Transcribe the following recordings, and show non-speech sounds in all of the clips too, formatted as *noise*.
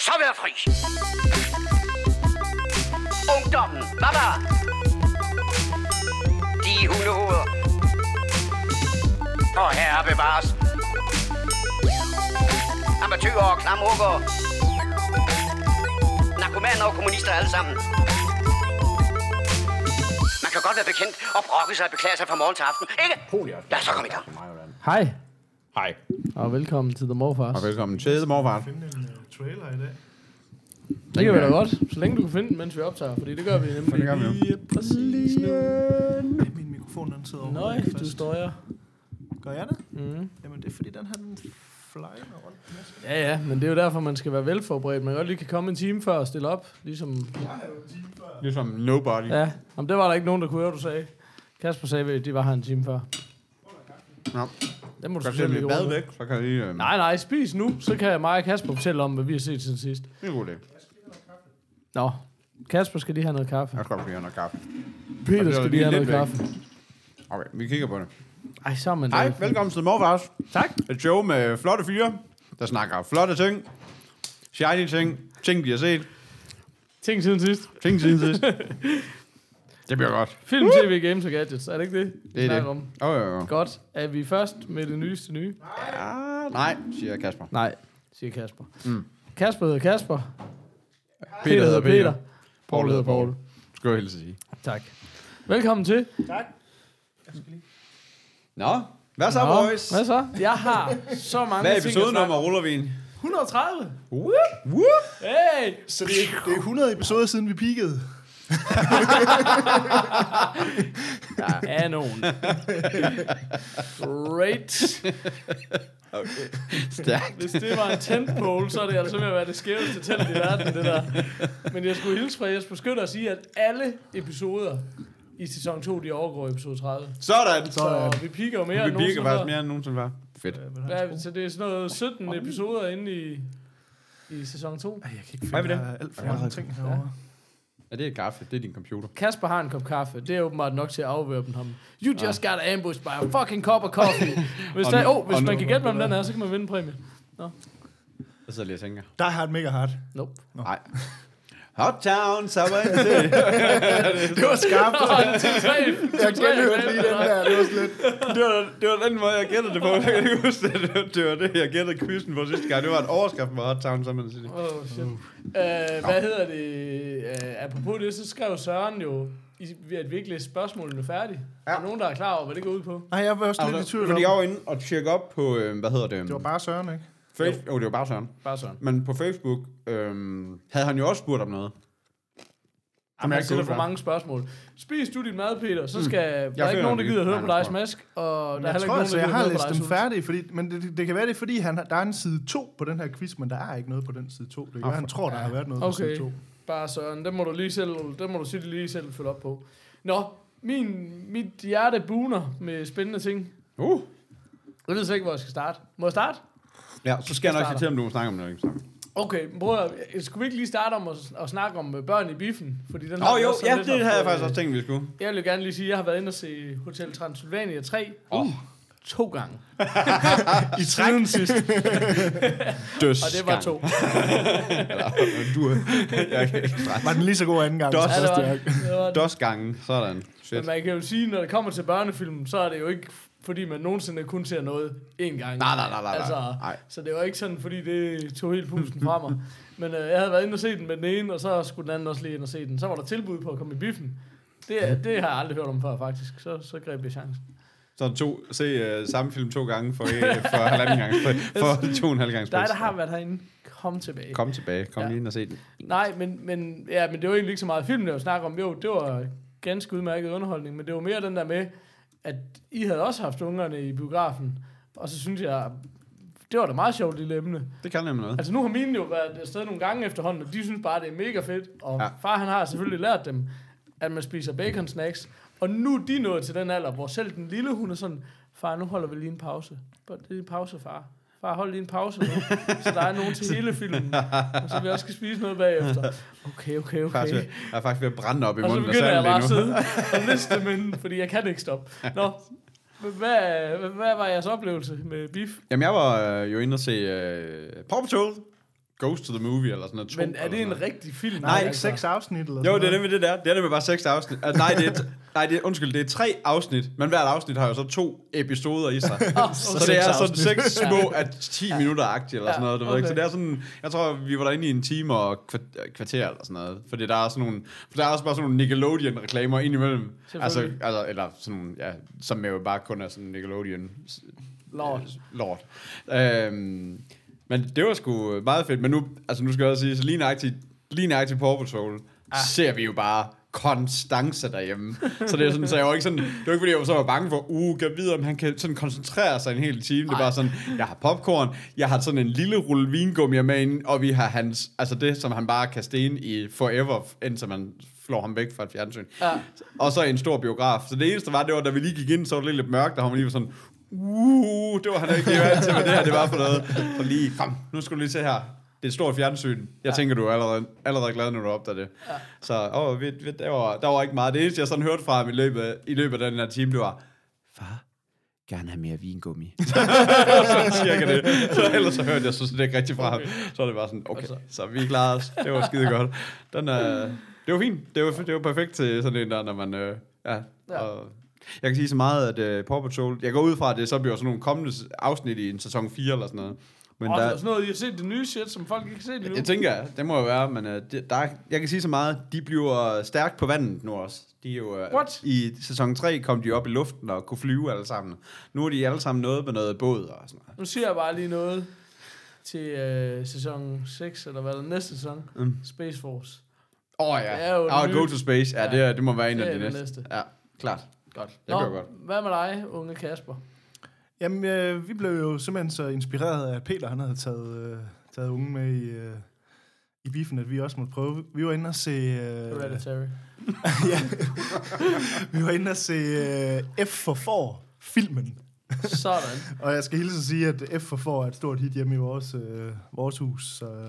så være fri. Ungdommen, baba. De hundehoveder. Og herre bevares. Amatøger og klamrukker. Narkomaner og kommunister alle sammen. Man kan godt være bekendt og brokke sig og beklage sig fra morgen til aften, ikke? Lad os så komme i gang. Hej, Hej, og velkommen til The Morfars. og velkommen til The Morfar. En trailer i dag. Det kan vi da godt, så længe du kan finde den, mens vi optager, fordi det gør vi nemlig. det gør vi jo. lige præcis nu. Min mikrofon den sidder overhovedet ikke du jeg. Gør jeg det? Mm. Jamen, det er fordi, den her den flyende rundt. Ja, ja, men det er jo derfor, man skal være velforberedt. Man kan godt lige kan komme en time før og stille op, ligesom... Ligesom Nobody. Ja, om det var der ikke nogen, der kunne høre, du sagde. Kasper sagde, at de var her en time før. Nå. Det må du Kan selv se lige mit bad rundt. væk, så kan lige... Øh, Nej, nej, spis nu, så kan mig og Kasper fortælle om, hvad vi har set siden sidst. Det er en god idé. Nå, Kasper skal lige have noget kaffe. Jeg skal godt have noget kaffe. Peter skal lige lige have noget kaffe. Okay, vi kigger på det. Ej, sammen Hej, velkommen til Morfars. Tak. Et show med flotte fyre, der snakker flotte ting. Shiny ting. Ting, de har set. Ting siden sidst. Ting siden sidst. *laughs* det bliver godt. Film, tv, games og gadgets. Er det ikke det, Det er det. om? Åh, oh, jo, jo. Godt. Er vi først med det nyeste nye? Ja, nej, siger Kasper. Nej, siger Kasper. Mm. Kasper hedder Kasper. Peter, hedder Peter. Paul hedder Paul. Skal jeg hilse at sige. Tak. Velkommen til. Nå, hvad så, Nå, boys? Hvad så? Jeg har så mange Hvad er episodenummer, ruller vi ind? 130. Whoop, whoop. Hey! Så det er, det er 100 episoder siden, vi peakede. Ja, nogen. Great. Stærkt. Hvis det var en tentpole, så er det altså ved at være det skæveste tent i verden, det der. Men jeg skulle hilse fra Jesper Skytter og sige, at alle episoder i sæson 2, de overgår episode 30. Sådan. Så vi piker jo mere Vi end piker nogensinde faktisk mere end nogensinde før. Fedt. Ja, så det er sådan noget 17 episoder inde i, i sæson 2. Ej, jeg kan ikke er finde der er alt for mange ting herovre. Ja, det er kaffe. Det er din computer. Kasper har en kop kaffe. Det er åbenbart nok til at afvæbne ham. You just got ambushed by a fucking cup of coffee. *laughs* Hvis, der, oh, hvis man nu- kan gætte, hvem den er, så kan man vinde en præmie. Jeg sidder lige og tænker. Die Hard Mega Hard. Nope. Nej. *laughs* Hot Town, så var *laughs* det var skarpt. Oh. Jeg genhørte lige den her. Det var slet. Det var, det var den måde, jeg gættede det på. Jeg kan ikke huske det. Det var- Det var det, jeg gættede quizzen på sidste gang. Det var en overskrift på Hot Town, så man siger. Oh, shit. Uh, hvad hedder det? Uh, apropos det, så skrev Søren jo, i, ved at vi ikke læste spørgsmålene færdige. Ja. Er der nogen, der er klar over, hvad det går ud på? Nej, jeg var også lidt i tvivl om. Fordi jeg var inde og tjekke op på, øh, hvad hedder det? Det var bare Søren, ikke? Facebook. Jo, oh, det var bare Søren. Bare Søren. Men på Facebook øhm, havde han jo også spurgt om noget. Jamen, jeg jeg ikke stiller for mange spørgsmål. Spis du dit mad, Peter, så skal... Der er ikke nogen, der gider høre på dig jeg. smask, og der er Jeg heller tror ikke altså, nogen, jeg der har gider læst høre på dem dig færdige, fordi, men det, det kan være, det er fordi, han, har- der er en side 2 på den her quiz, men der er ikke noget på den side 2. Det kan være, han tror, der har været noget på Okay, side 2. bare Søren. Det må du lige selv, det må du sige lige selv følge op på. Nå, min, mit hjerte buner med spændende ting. Uh. Jeg ved så ikke, hvor jeg skal starte. Må jeg starte? Ja, så skal jeg nok sige til, om du vil snakke om det. Ikke? Okay, prøv at, skulle vi ikke lige starte om at, at snakke om øh, børn i biffen? Fordi den har oh, jo, ja, det havde jeg faktisk også tænkt, vi skulle. Jeg vil gerne lige sige, at jeg har været inde og se Hotel Transylvania 3 Åh. to gange. *laughs* I træk. sidst, Døs. *laughs* og det var to. Du, *laughs* jeg kan ikke Var den lige så god anden gang? Dos. Ja, det var, det var Dos gange, sådan. Men Shit. man kan jo sige, når det kommer til børnefilm, så er det jo ikke, fordi man nogensinde kun ser noget én gang. Nej, nej, nej, nej, Altså, nej. Så det var ikke sådan, fordi det tog helt pusten fra mig. Men øh, jeg havde været inde og se den med den ene, og så skulle den anden også lige ind og se den. Så var der tilbud på at komme i biffen. Det, det har jeg aldrig hørt om før, faktisk. Så, så greb jeg chancen. Så to, se uh, samme film to gange for, uh, for halvanden gang. For, for *laughs* to og en halv gang. Dig, der har været herinde, kom tilbage. Kom tilbage. Kom Ja. lige ind og se den. Nej, men, men, ja, men det var egentlig ikke så meget film, der var snak om. Jo, det var ganske udmærket underholdning, men det var mere den der med, at I havde også haft ungerne i biografen, og så synes jeg, det var da meget sjovt lille emne. Det kan nemlig noget. Altså nu har mine jo været afsted nogle gange efterhånden, og de synes bare, det er mega fedt. Og Ja. far han har selvfølgelig lært dem, at man spiser bacon snacks. Og nu er de nået til den alder, hvor selv den lille, hun er sådan, far, nu holder vi lige en pause. Bare, Det er en pause, far. Far, hold lige en pause nu, så der er nogen til hele filmen. Og så vi også skal spise noget bagefter. Okay, okay, okay. Faktisk, jeg er faktisk ved at brænde op i Og så munden begynder jeg bare at sidde og liste inden, fordi jeg kan ikke stoppe. Nå, hvad, hvad var jeres oplevelse med beef? Jamen, jeg var øh, jo inde og se øh, Paw Patrol. Ghost to the Movie, eller sådan noget. Men er det en noget. rigtig film? Nej, ikke altså? seks afsnit eller Jo, sådan det er nemlig det der. Det er nemlig bare seks afsnit. Uh, nej, det er, nej, det er, undskyld, det er tre afsnit, men hvert afsnit har jo så to episoder i sig. *laughs* Oh, Så okay. det er sådan afsnit. seks små at 10 minutter agtigt eller Ja, sådan noget. Du ved ikke? Så okay. det er sådan, jeg tror, vi var derinde i en time og kva- kvarter eller sådan noget. Fordi der er sådan nogle, for der er også bare sådan nogle Nickelodeon-reklamer indimellem. Altså, altså, eller sådan nogle, ja, som jo bare kun er sådan Nickelodeon Lord. lort. Øhm, men det var sgu meget fedt. Men nu, altså nu skal jeg også sige, så lige nøjagtigt, lige nøjagtigt Paw Patrol, ah. ser vi jo bare konstance derhjemme. Så det er sådan, så jeg var ikke sådan, det var ikke fordi, jeg så var bange for, uh, kan vide, om han kan sådan koncentrere sig en hel time. Det er bare sådan, jeg har popcorn, jeg har sådan en lille rulle vingummi med ind, og vi har hans, altså det, som han bare kan sten i forever, indtil man flår ham væk fra et fjernsyn. Ja. Og så en stor biograf. Så det eneste var, det var, da vi lige gik ind, så var det lidt mørkt, og han var lige var sådan, uh, det var han ikke lige vant til, hvad det her det var for noget. Så lige, kom, nu skal du lige se her. Det er et stort fjernsyn. Jeg ja. tænker, du er allerede, allerede glad, når du opdager det. Ja. Så åh, ved, ved, der, var, der var ikke meget. Det eneste, jeg sådan hørte fra ham i løbet, af- i løbet af den her time, det var, far, gerne have mere vingummi. *laughs* sådan cirka det. Så ellers så hørte jeg så det ikke rigtig fra ham. Så var det bare sådan, okay, Altså. så vi klarede os. Det var skide godt. Den, øh, det var fint. Det var, det var perfekt til sådan en der, når man... Øh, ja, Ja. Og, jeg kan sige så meget, at uh, Paw Patrol... Jeg går ud fra, at det så bliver sådan nogle kommende afsnit i en sæson 4 eller sådan noget. Men Og der, sådan noget, I har set det nye shit, som folk ikke har set endnu. jeg tænker, det må jo være, men uh, det, der, er- jeg kan sige så meget, de bliver stærkt på vandet nu også. De er jo, uh, What? I sæson 3 kom de op i luften og kunne flyve alle sammen. Nu er de alle sammen noget med noget båd og sådan noget. Nu siger jeg bare lige noget til øh, sæson 6, eller hvad der næste sæson. Mm. Space Force. Åh oh, Det ja, er jo oh, det Go to Space, ja, Ja. det, det må være en Det af de det næste. næste. Ja, klart. Godt. Det Nå, gør jeg godt. hvad med dig, unge Kasper? Jamen, øh, vi blev jo simpelthen så inspireret af, at Peter han havde taget, øh, taget unge med i, øh, i biffen, at vi også måtte prøve. Vi var inde og se... Øh, Hereditary. *laughs* ja. vi var inde og se øh, F for for filmen. Sådan. Og jeg skal hilse at sige, at F for for er et stort hit hjemme i vores, øh, vores hus. Så,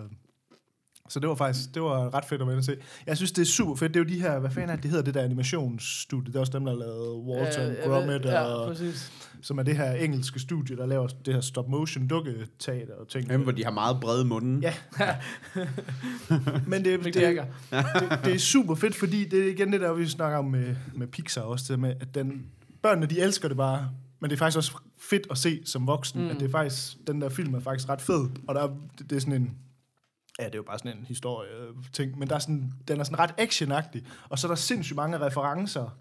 så det var faktisk det var ret fedt at være inde og se. Jeg synes, det er super fedt. Det er jo de her, hvad fanden er det, det hedder, det der animationsstudie. Det er også dem, der har lavet Walter Ja, and jeg ved- Gromit, Ja, og, præcis. som er det her engelske studie, der laver det her stop-motion dukketeater og ting. Dem, hvor de har meget brede munde. Ja. *laughs* Men det, det, Jagger. det, det er super fedt, fordi det er igen det der, vi snakker om med, med Pixar også, det med, at den, børnene, de elsker det bare, men det er faktisk også fedt at se som voksen, Mm. at det er faktisk, den der film er faktisk ret fed, og der er, det, det er sådan en, ja, det er jo bare sådan en historie ting, men der er sådan, den er sådan ret actionagtig, og så er der sindssygt mange referencer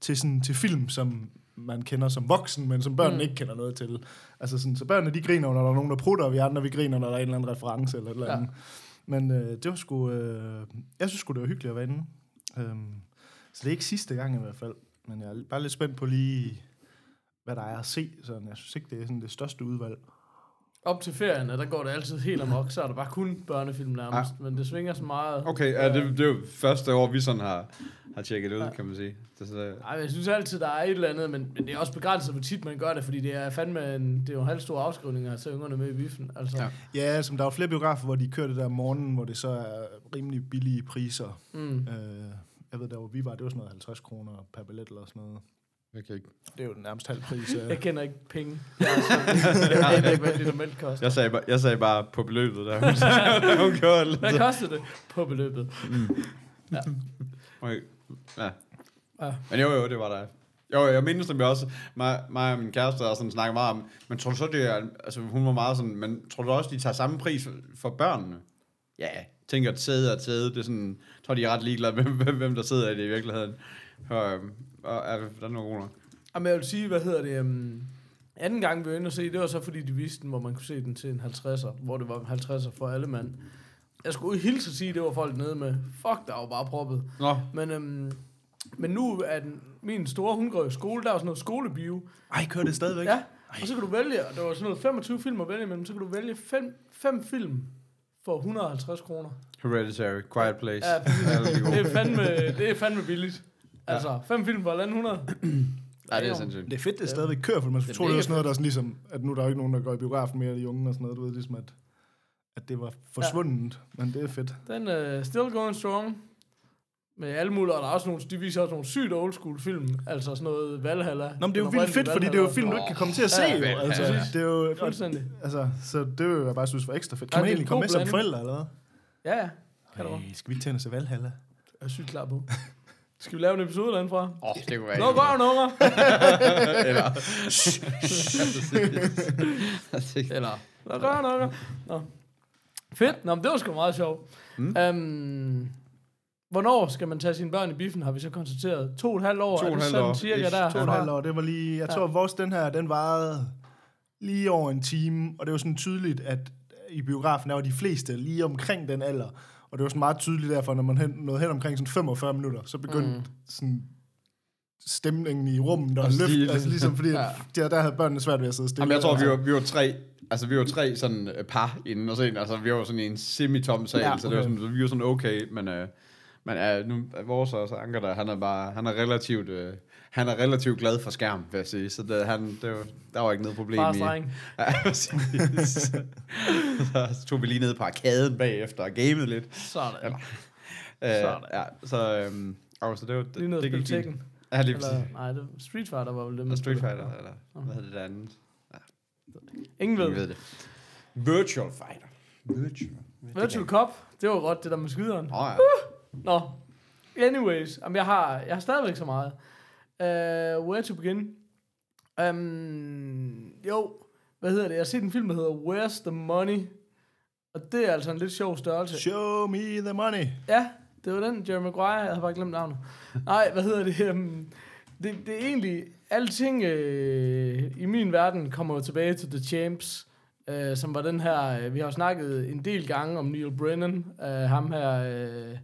til, sådan, til film, som man kender som voksen, men som børnene Mm. ikke kender noget til. Altså sådan, så børnene, de griner, når der er nogen, der prutter, og vi andre, vi griner, når der er en eller anden reference eller et eller Ja. andet. Men øh, det var sgu, øh, jeg synes sgu, det var hyggeligt at være inde. Øhm, så det er ikke sidste gang i hvert fald. Men jeg er bare lidt spændt på lige, hvad der er at se. Sådan, jeg synes ikke, det er sådan det største udvalg. Op til ferien, der går det altid helt amok, så er der bare kun børnefilm nærmest. Men det svinger så meget. Okay, ja, det, det er jo første år, vi sådan har, har tjekket det ud, Ja. kan man sige. Det, så, Ej, jeg synes altid, der er et eller andet, men, men det er også begrænset, hvor tit man gør det, fordi det er fandme en, det er jo en halv stor afskrivning at tage ungerne med i biffen. Altså, Ja. ja. Ja, som der er jo flere biografer, hvor de kører det der om morgenen, hvor det så er rimelig billige priser. mm. Øh, jeg ved, der hvor vi var, det var sådan noget 50 kroner per billet eller sådan noget. Jeg kan ikke. Det er jo nærmest halv pris. *laughs* øh. Jeg kender ikke penge. *laughs* Jeg, er jeg ved ikke, hvad liter mælk koster. Jeg sagde, bare, jeg sagde bare på beløbet, der hun, *laughs* gjorde det. Hvad koster det på beløbet? Okay. Ja. Ja. Men jo, jo, det var der. Jo, jeg mindes nemlig også, mig, mig og min kæreste har sådan snakket meget om, men tror du så, det er, altså hun var meget sådan, men tror du også, de tager samme pris for, børnene? Ja, jeg tænker, at sæde og sæde, det er sådan, tror, de er ret ligeglade med, hvem, hvem der sidder i det i virkeligheden. Og, og er der er nogle kroner? Jamen, jeg vil sige, hvad hedder det... Um, anden gang, vi var inde og se, det var så, fordi de viste den, hvor man kunne se den til en 50'er, hvor det var en 50'er for alle mand. Jeg skulle hilse at sige, at det var folk nede med. Fuck, der var bare proppet. Nå, Men, øhm, men nu er den, min store, hun går i skole, der er sådan noget skolebio. Ej, kører det stadigvæk? Ja, og så kan du vælge, og der var sådan noget 25 film at vælge imellem, så kan du vælge fem, fem film for 150 kroner. Hereditary, Quiet Place. Ja. Det er fandme, det er fandme billigt. Altså, fem film for 100. *clears throat* Ja, det er sindssygt. Det er fedt, det stadigvæk kører, for man Det skulle er tro, det mega sådan noget, der er sådan ligesom, at nu er der jo ikke nogen, der går i biografen mere, de unge og sådan noget, du ved, ligesom at, at det var forsvundet, ja. men det er fedt. Den er uh, still going strong. med alle mulige, og der er også nogle, de viser også nogle sygt old school film, altså sådan noget Valhalla. Nå, men det er jo vildt fedt, fordi det er jo film, du ikke kan komme til at se. Ja, jo. ja, Altså, ja. det er jo, Fuldstændig. altså, så det vil jeg bare synes var ekstra fedt. Kan Ja, man det er egentlig en komme med som forældre, eller hvad? Ja, ja. Kan. Ej, skal vi ikke tænde os til Valhalla? Jeg er sygt klar på. *laughs* Skal vi lave en episode derindefra? Åh, oh, det kunne være... Nå, går jo unger. Eller... Eller, nå, går jo unger. Nå. Fedt. Nå, men det var sgu meget sjovt. Mm. Um, hvornår skal man tage sine børn i biffen, har vi så konstateret. To og et halvt år. To og er et det sådan år. cirka Ish. der? To og et halvt år, det var lige... Jeg Ja. tror, vores den her, den varede lige over en time, og det var sådan tydeligt, at i biografen der var de fleste lige omkring den alder. Og det var sådan meget tydeligt derfor, når man hen, nåede hen omkring sådan 45 minutter, så begyndte Mm. sådan stemningen i rummet og Og løft, lidt. altså ligesom fordi, Ja. der, der havde børnene svært ved at sidde stille. Jamen, jeg tror, vi var, vi var tre, altså vi var tre sådan øh, par inden, og så en, altså vi var sådan i en semi-tom sal, Ja, okay. så det var sådan, så vi var sådan okay, men, øh, men øh, nu vores også Anker der, han er bare, han er relativt, øh, han er relativt glad for skærm, vil jeg sige, så det, han, det var, der var ikke noget problem Fars i. *laughs* Ja, præcis. så tog vi lige ned på arkaden bagefter og gamede lidt. Sådan. Eller- Øh, Sådan. ja, så, øhm, altså, det var, det, Lige ned og det spille gik fint. Ja, lige. Eller, nej, det, Street Fighter var vel det, Eller man Street. Fighter, eller hvad hedder det andet? Ingen ved Ingen det. ved det. Virtual Fighter. Virtual. Virtual Cop, det var godt, det der med skyderen. Åh ja. Nå, anyways, jamen, jeg, har, jeg har stadigvæk så meget. Uh, where to begin? Um, jo, hvad hedder det? Jeg har set en film, der hedder Where's the Money? Og det er altså en lidt sjov størrelse. Show me the money. Ja, det var den, Jerry Maguire. Jeg havde bare glemt navnet. Nej, hvad hedder det? Um, det, det er egentlig... Alting øh, i min verden kommer jo tilbage til The Champs, øh, som var den her... Øh, vi har jo snakket en del gange om Neil Brennan, øh, ham her... Øh,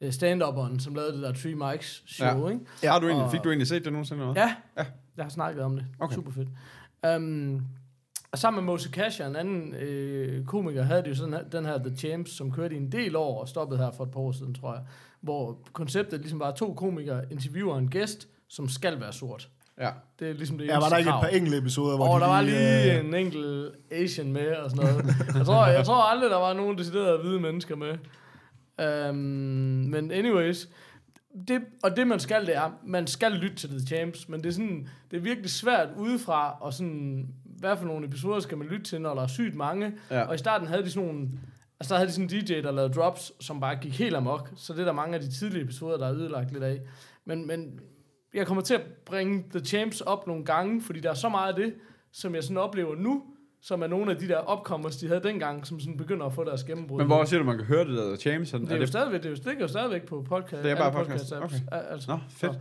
øh, stand-upperen, som lavede det der Three Mics show, Ja. ikke? Ja, har du egentlig, og- fik du egentlig set det nogensinde? Eller? Ja, Ja. jeg har snakket om det. Okay. Super fedt. Um, og sammen med Mose Kasha, en anden øh, komiker, havde de jo sådan den her The Champs, som kørte i en del år og stoppede her for et par år siden, tror jeg. Hvor konceptet ligesom var to komikere interviewer en gæst, som skal være sort. Ja. Det er ligesom det Ja, var der ikke et krav. par enkelte episoder, hvor Og de der var lige øh, en enkelt Asian med og sådan noget. jeg, tror, jeg tror aldrig, der var nogen deciderede hvide mennesker med. Um, men anyways, det, og det man skal, det er, man skal lytte til The Champs, men det er, sådan, det er virkelig svært udefra, og sådan, hvad for nogle episoder skal man lytte til, når der er sygt mange. Ja. Og i starten havde de sådan nogle, altså der havde de sådan en DJ, der lavede drops, som bare gik helt amok, så det er der mange af de tidlige episoder, der er ødelagt lidt af. Men, men jeg kommer til at bringe The Champs op nogle gange, fordi der er så meget af det, som jeg sådan oplever nu, som er nogle af de der opkommers, de havde dengang, som sådan begynder at få deres gennembrud. Men hvor siger du, man kan høre det der James? Det er, jo stadigvæk, det, er jo, det ligger jo stadigvæk på podcast. Det er bare podcast, apps. okay. Al- Altså, Nå, fedt.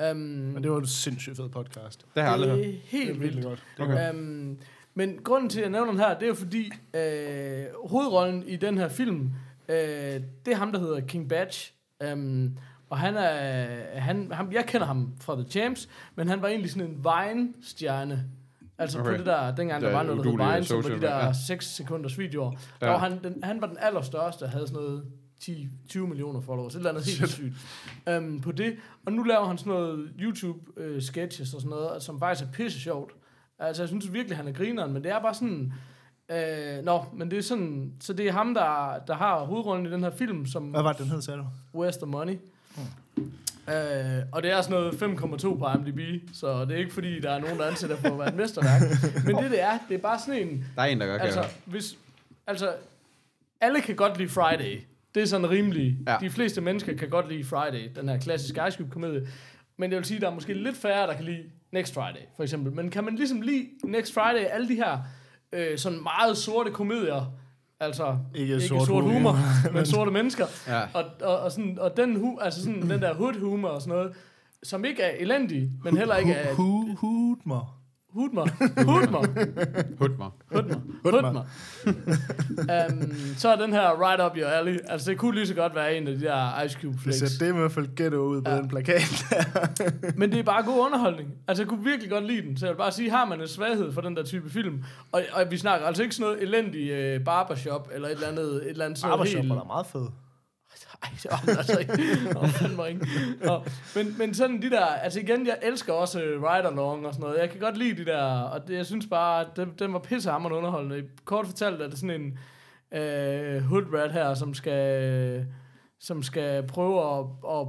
Så, um, Men det var en sindssygt fed podcast. Det har jeg aldrig hørt. det er Det helt er vildt. virkelig godt. Okay. Um, men grunden til, at jeg nævner den her, det er jo fordi, øh, hovedrollen i den her film, øh, det er ham, der hedder King Badge. Um, og han er, han, ham, jeg kender ham fra The Champs, men han var egentlig sådan en Vine-stjerne. Altså okay. På det der, dengang der Det er var noget, der hed Vine, som var de der media. 6 sekunders videoer. Der Ja. var han, den, han var den allerstørste, havde sådan noget 10-20 millioner followers, et eller andet helt sygt um, på det. Og nu laver han sådan noget YouTube-sketches og sådan noget, som faktisk er pisse sjovt. Altså, jeg synes virkelig, han er grineren, men det er bare sådan... Øh, nå, men det er sådan... Så det er ham, der, der har hovedrollen i den her film, som Hvad var det, den hed, sagde du? Where's the Money. Øh, og det er sådan noget 5,2 på IMDb, så det er ikke fordi, der er nogen, der ansætter for at være et mesterværk. Men det, det er, det er bare sådan en... Der er en, der kan Altså, hvis, altså, alle kan godt lide Friday. Det er sådan rimelig. Ja. De fleste mennesker kan godt lide Friday, den her klassiske Ice Cube komedie. Men jeg vil sige, der er måske lidt færre, der kan lide Next Friday, for eksempel. Men kan man ligesom lide Next Friday, alle de her øh, sådan meget sorte komedier, altså Ikke ikke sort sort, humor, *laughs* humor, men sorte mennesker, Ja. og, og, og, sådan, og den, hu, altså sådan, den der hood humor og sådan noget, som ikke er elendig, men heller ikke er Hu, hudmer. hudmer, hudmer, hudmer, Hudmer. um, så er den her right up your alley. Altså, det kunne lige så godt være en af de der Ice Cube Det flicks. ser det i hvert fald ghetto ud på Ja. den plakat. *laughs* Men det er bare god underholdning. Altså, jeg kunne virkelig godt lide den. Så jeg vil bare sige, har man en svaghed for den der type film, og, og vi snakker altså ikke sådan noget elendig øh, barbershop, eller et eller andet, et eller andet sådan Barbershop helt... var da meget fed. Ej, det var altså ikke. Nå, fandme ikke. Nå, men, men sådan de der, altså igen, jeg elsker også øh, Ride Along og sådan noget. Jeg kan godt lide de der, og det, jeg synes bare, at den, den var pissehammerende underholdende. Kort fortalt er det sådan en øh, hood rat her, som skal, som skal prøve at, at,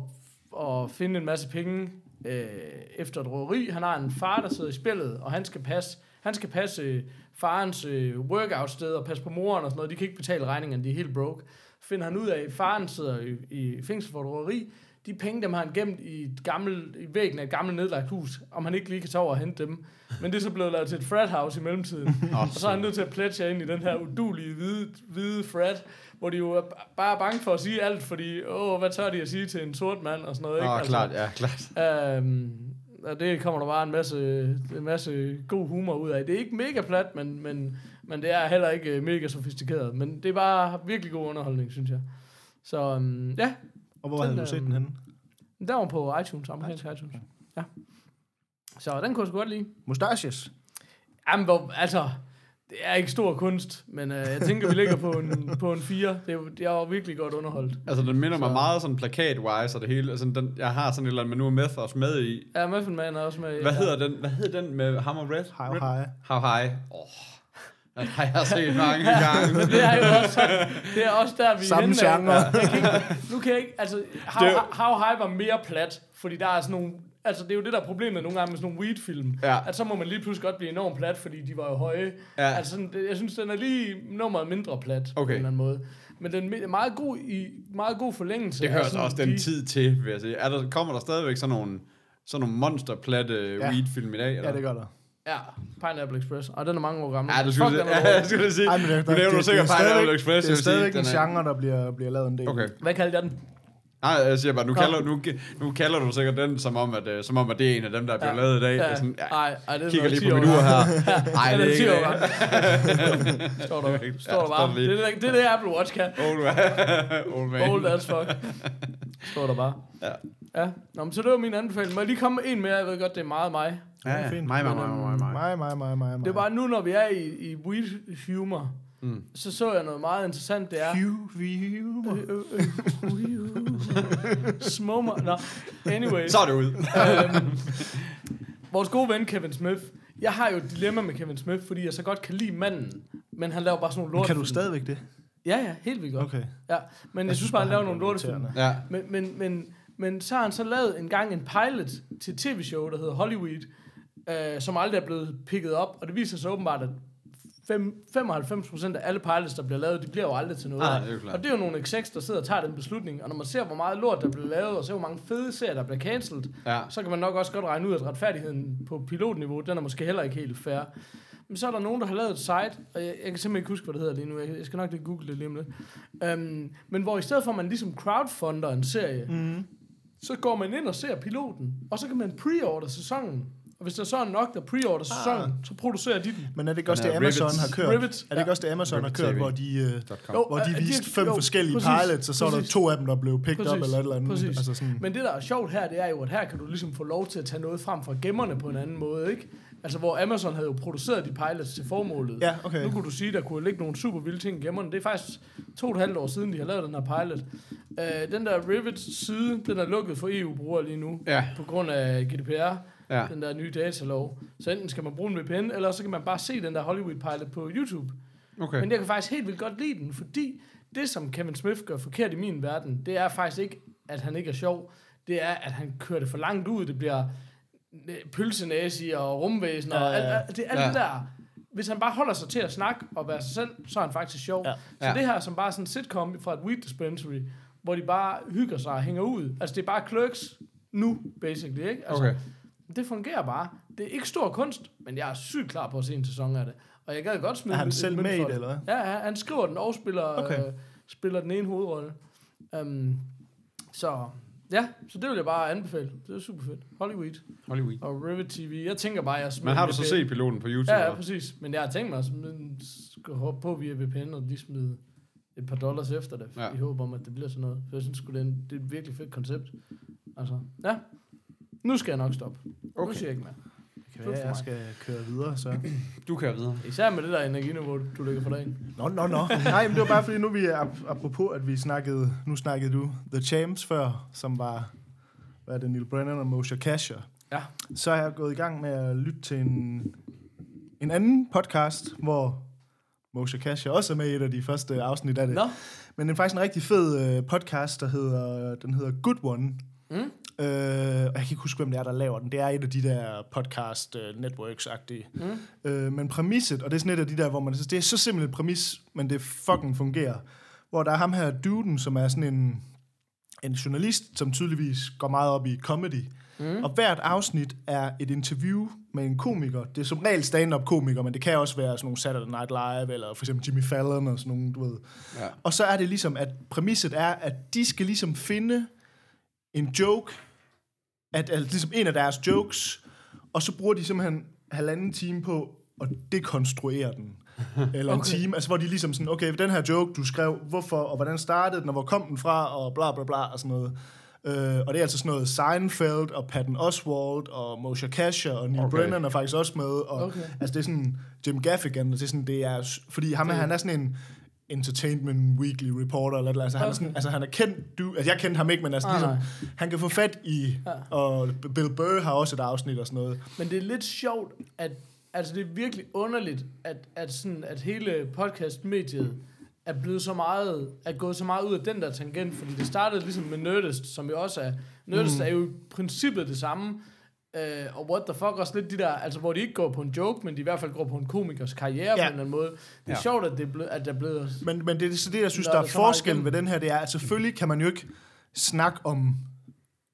at finde en masse penge øh, efter et røveri. Han har en far, der sidder i spillet, og han skal passe, han skal passe øh, farens øh, workout-sted og passe på moren og sådan noget. De kan ikke betale regningerne, de er helt broke. Finder han ud af, at faren sidder i, i fængsel for røveri. De penge, dem har han gemt i, et gammel, i væggen af et gammelt nedlagt hus, om han ikke lige kan tage over og hente dem. Men det er så blevet lavet til et frat house i mellemtiden. *laughs* og så er han nødt til at pledge ind i den her udulige hvide, hvide frat, hvor de jo er bare er bange for at sige alt, fordi, åh, hvad tør de at sige til en sort mand og sådan noget, ikke? Åh, klart, ja, klart. Øhm, og det kommer der bare en masse, en masse god humor ud af. Det er ikke mega plat, men, men, men det er heller ikke øh, mega sofistikeret. Men det er bare virkelig god underholdning, synes jeg. Så øhm, ja, Og hvor Den, havde du set øhm, den henne? der var på iTunes, amerikansk iTunes. Ja. Så den kunne jeg sgu godt lide. Mustaches. Jamen, hvor, altså, det er ikke stor kunst, men øh, jeg tænker, vi ligger på en, på en 4. Det er, det er jo virkelig godt underholdt. Altså, den minder mig Så- meget sådan plakat-wise og det hele. Altså, den, jeg har sådan et eller andet, men nu er Meth også med i. Ja, Muffin Man er også med. Hvad ja. hedder den? Hvad hedder den med ham og Red? How Red? high. How High. Åh, oh, har jeg set mange gange. Det er jo også, det er også der, vi er Samme af. genre. Jeg kan ikke, nu kan jeg ikke, altså, How, Det- How High var mere plat, fordi der er sådan nogle, altså det er jo det, der er problemet nogle gange med sådan nogle weed-film, Ja. at så må man lige pludselig godt blive enormt plat, fordi de var jo høje. Ja. Altså, sådan, jeg synes, den er lige nummeret mindre plat, på en Okay. eller anden måde. Men den er meget god, i meget god forlængelse. Det hører sådan også den de- tid til, vil jeg sige. Er der, kommer der stadigvæk sådan nogle, sådan nogle monsterplatte Ja. weed-film i dag? Eller? Ja, det gør der. Ja, Pineapple Express, og den er mange år gammel. Ja, du skulle Fuck, sige, *laughs* ja, jeg skulle sige. Ej, men det, Nu nævner du sikkert er Pineapple Express. Det er stadigvæk en er- genre, der bliver, bliver lavet en del. Okay. Hvad kaldte jeg den? Nej, jeg siger bare, nu kalder, nu, nu kalder du sikkert den, som om, at, øh, som om, at det er en af dem, der er blevet Ja. lavet i dag. Ja. Sådan, ja, Ej, ej, det er kigger lige på mit 10 ur år her. Ej, det er er 10 ikke år det. gammel. Står der, står der bare. Det er det, *laughs* det er det, Apple Watch kan. Old man. *laughs* Old man. Old as fuck. Står der bare. Ja. Ja, Nå, men så det var min anbefaling. Må jeg lige komme med en mere? Jeg ved godt, det er meget mig. Ja, ja. fint. Mig, mig, mig, mig, mig. Mig, mig, mig, mig, mig. Det er bare nu, når vi er i, i weed humor, Mm. så så jeg noget meget interessant. Det er... Humor. Øh, øh, øh, Små mig. Nå, anyway. Så er det ud. øhm, vores gode ven Kevin Smith. Jeg har jo et dilemma med Kevin Smith, fordi jeg så godt kan lide manden. Men han laver bare sådan nogle lort. Kan du stadigvæk det? Ja, ja, helt vildt godt. Okay. Ja, men jeg, jeg synes bare, han laver nogle lortefilm. Ja. Men, men, men, men så har han så lavet en gang en pilot til et tv-show, der hedder Hollywood, øh, som aldrig er blevet picket op, og det viser sig åbenbart, at fem, 95% af alle pilots, der bliver lavet, de bliver jo aldrig til noget. Nej, det er klart. og det er jo nogle execs, der sidder og tager den beslutning, og når man ser, hvor meget lort, der bliver lavet, og ser, hvor mange fede serier, der bliver cancelled, Ja. så kan man nok også godt regne ud, at retfærdigheden på pilotniveau, den er måske heller ikke helt fair. Men så er der nogen, der har lavet et site, og jeg, jeg kan simpelthen ikke huske, hvad det hedder lige nu. Jeg, jeg skal nok lige google det lige om lidt. Um, men hvor i stedet for, at man ligesom crowdfunder en serie, Mm. Så går man ind og ser piloten, og så kan man pre-order sæsonen. Og hvis der så er nok, der pre-order sæsonen, så producerer de den. Men er det ikke også det, Amazon Rivets. har kørt? Rivets, Er det ikke også det, Amazon har Rivet kørt, TV. hvor de, øh. Jo, hvor de øh, viste fem jo, forskellige præcis, pilots, og så er der to af dem, der blev picked up Præcis, eller et eller andet. præcis. Altså sådan, Men det, der er sjovt her, det er jo, at her kan du ligesom få lov til at tage noget frem fra gemmerne på en anden måde, ikke? Altså, hvor Amazon havde jo produceret de pilots til formålet. Ja, okay. Nu kunne du sige, der kunne ligge nogle super vilde ting i gemmerne. Det er faktisk to og et halvt år siden, de har lavet den her pilot. Uh, den der Rivet-side, den er lukket for EU-brugere lige nu, Ja. på grund af GDPR, Ja. den der nye datalov. Så enten skal man bruge en VPN, eller så kan man bare se den der Hollywood-pilot på YouTube. Okay. Men jeg kan faktisk helt vildt godt lide den, fordi det, som Kevin Smith gør forkert i min verden, det er faktisk ikke, at han ikke er sjov. Det er, at han kører det for langt ud. Det bliver pølsenæsi og rumvæsen og Ja, ja, alt, ja. alt, det, alt Ja. det der. Hvis han bare holder sig til at snakke og være sig selv, så er han faktisk sjov. Ja. Så Ja. det her som bare sådan en sitcom fra et weed dispensary, hvor de bare hygger sig og hænger ud. Altså det er bare clerks nu, basically, ikke? Altså, Okay. Det fungerer bare. Det er ikke stor kunst, men jeg er sygt klar på at se en sæson af det. Og jeg gad godt smide er han selv med i det, eller hvad? Ja, ja, han skriver den og spiller, Okay. øh, spiller den ene hovedrolle. Um, så ja, så det vil jeg bare anbefale. Det er super fedt. Hollywood Hollywood. og Rivet TV. Jeg tænker bare, jeg Men har du så set piloten på YouTube? Ja, ja, eller? præcis. Men jeg har tænkt mig at smide- skal hoppe på via VPN og lige smide et par dollars efter det, Ja. i håb om, at det bliver sådan noget. For jeg synes det er, en, det er et virkelig fedt koncept. Altså, ja. Nu skal jeg nok stoppe. Okay. Nu siger jeg ikke mere. Det kan være, jeg skal køre videre, så. *clears throat* Du kan videre. Især med det der energiniveau, du lægger for dagen. Nå, nå, nå. Nej, men det var bare fordi, nu vi er ap- apropos, at vi snakkede, nu snakkede du The Champs før, som var, hvad er det, Neil Brennan og Moshe Kasher. Ja. Så er jeg gået i gang med at lytte til en, en anden podcast, hvor Moshe Kasher også er med i et af de første afsnit af det. Nå, Men det er faktisk en rigtig fed øh, podcast, der hedder, den hedder Good One. Mm. Øh, og jeg kan ikke huske, hvem det er, der laver den. Det er et af de der podcast uh, networks-agtige. Mm. Øh, men præmisset, og det er sådan et af de der, hvor man det er så simpelt et præmis, men det fucking fungerer. Hvor der er ham her, duden, som er sådan en, en journalist, som tydeligvis går meget op i comedy. Mm. Og hvert afsnit er et interview med en komiker. Det er som regel stand-up komiker, men det kan også være sådan nogle Saturday Night Live, eller for eksempel Jimmy Fallon og sådan nogle, du ved. Ja. Og så er det ligesom, at præmisset er, at de skal ligesom finde en joke, at, at ligesom en af deres jokes, og så bruger de simpelthen halvanden time på at dekonstruere den. *laughs* Eller okay. en time, altså hvor de ligesom sådan, okay, den her joke, du skrev, hvorfor, og hvordan startede den, og hvor kom den fra, og bla bla bla, og sådan noget. Uh, og det er altså sådan noget Seinfeld og Patton Oswald og Moshe Kasher og Neil okay. Brennan er faktisk også med. Og, okay. Altså det er sådan Jim Gaffigan, det er sådan, det er, fordi ham, okay. han er sådan en Entertainment Weekly reporter, eller, eller altså, okay. han er sådan, altså han er kendt, du, altså jeg kendte ham ikke, men altså, ah, ligesom, han kan få fat i, ja. og Bill Burr har også et afsnit og sådan noget. Men det er lidt sjovt, at altså det er virkelig underligt, at, at, sådan, at hele podcast-mediet er blevet så meget, er gået så meget ud af den der tangent, fordi det startede ligesom med Nerdist, som jo også er, Nerdist mm. er jo i princippet det samme, Uh, og what the fuck, også lidt de der, altså hvor de ikke går på en joke, men de i hvert fald går på en komikers karriere ja. på en eller anden måde. Det er ja. sjovt, at det er blevet, at der er blevet... Men, men det er så det, jeg synes, der er forskellen ved den her, det er, at selvfølgelig kan man jo ikke snakke om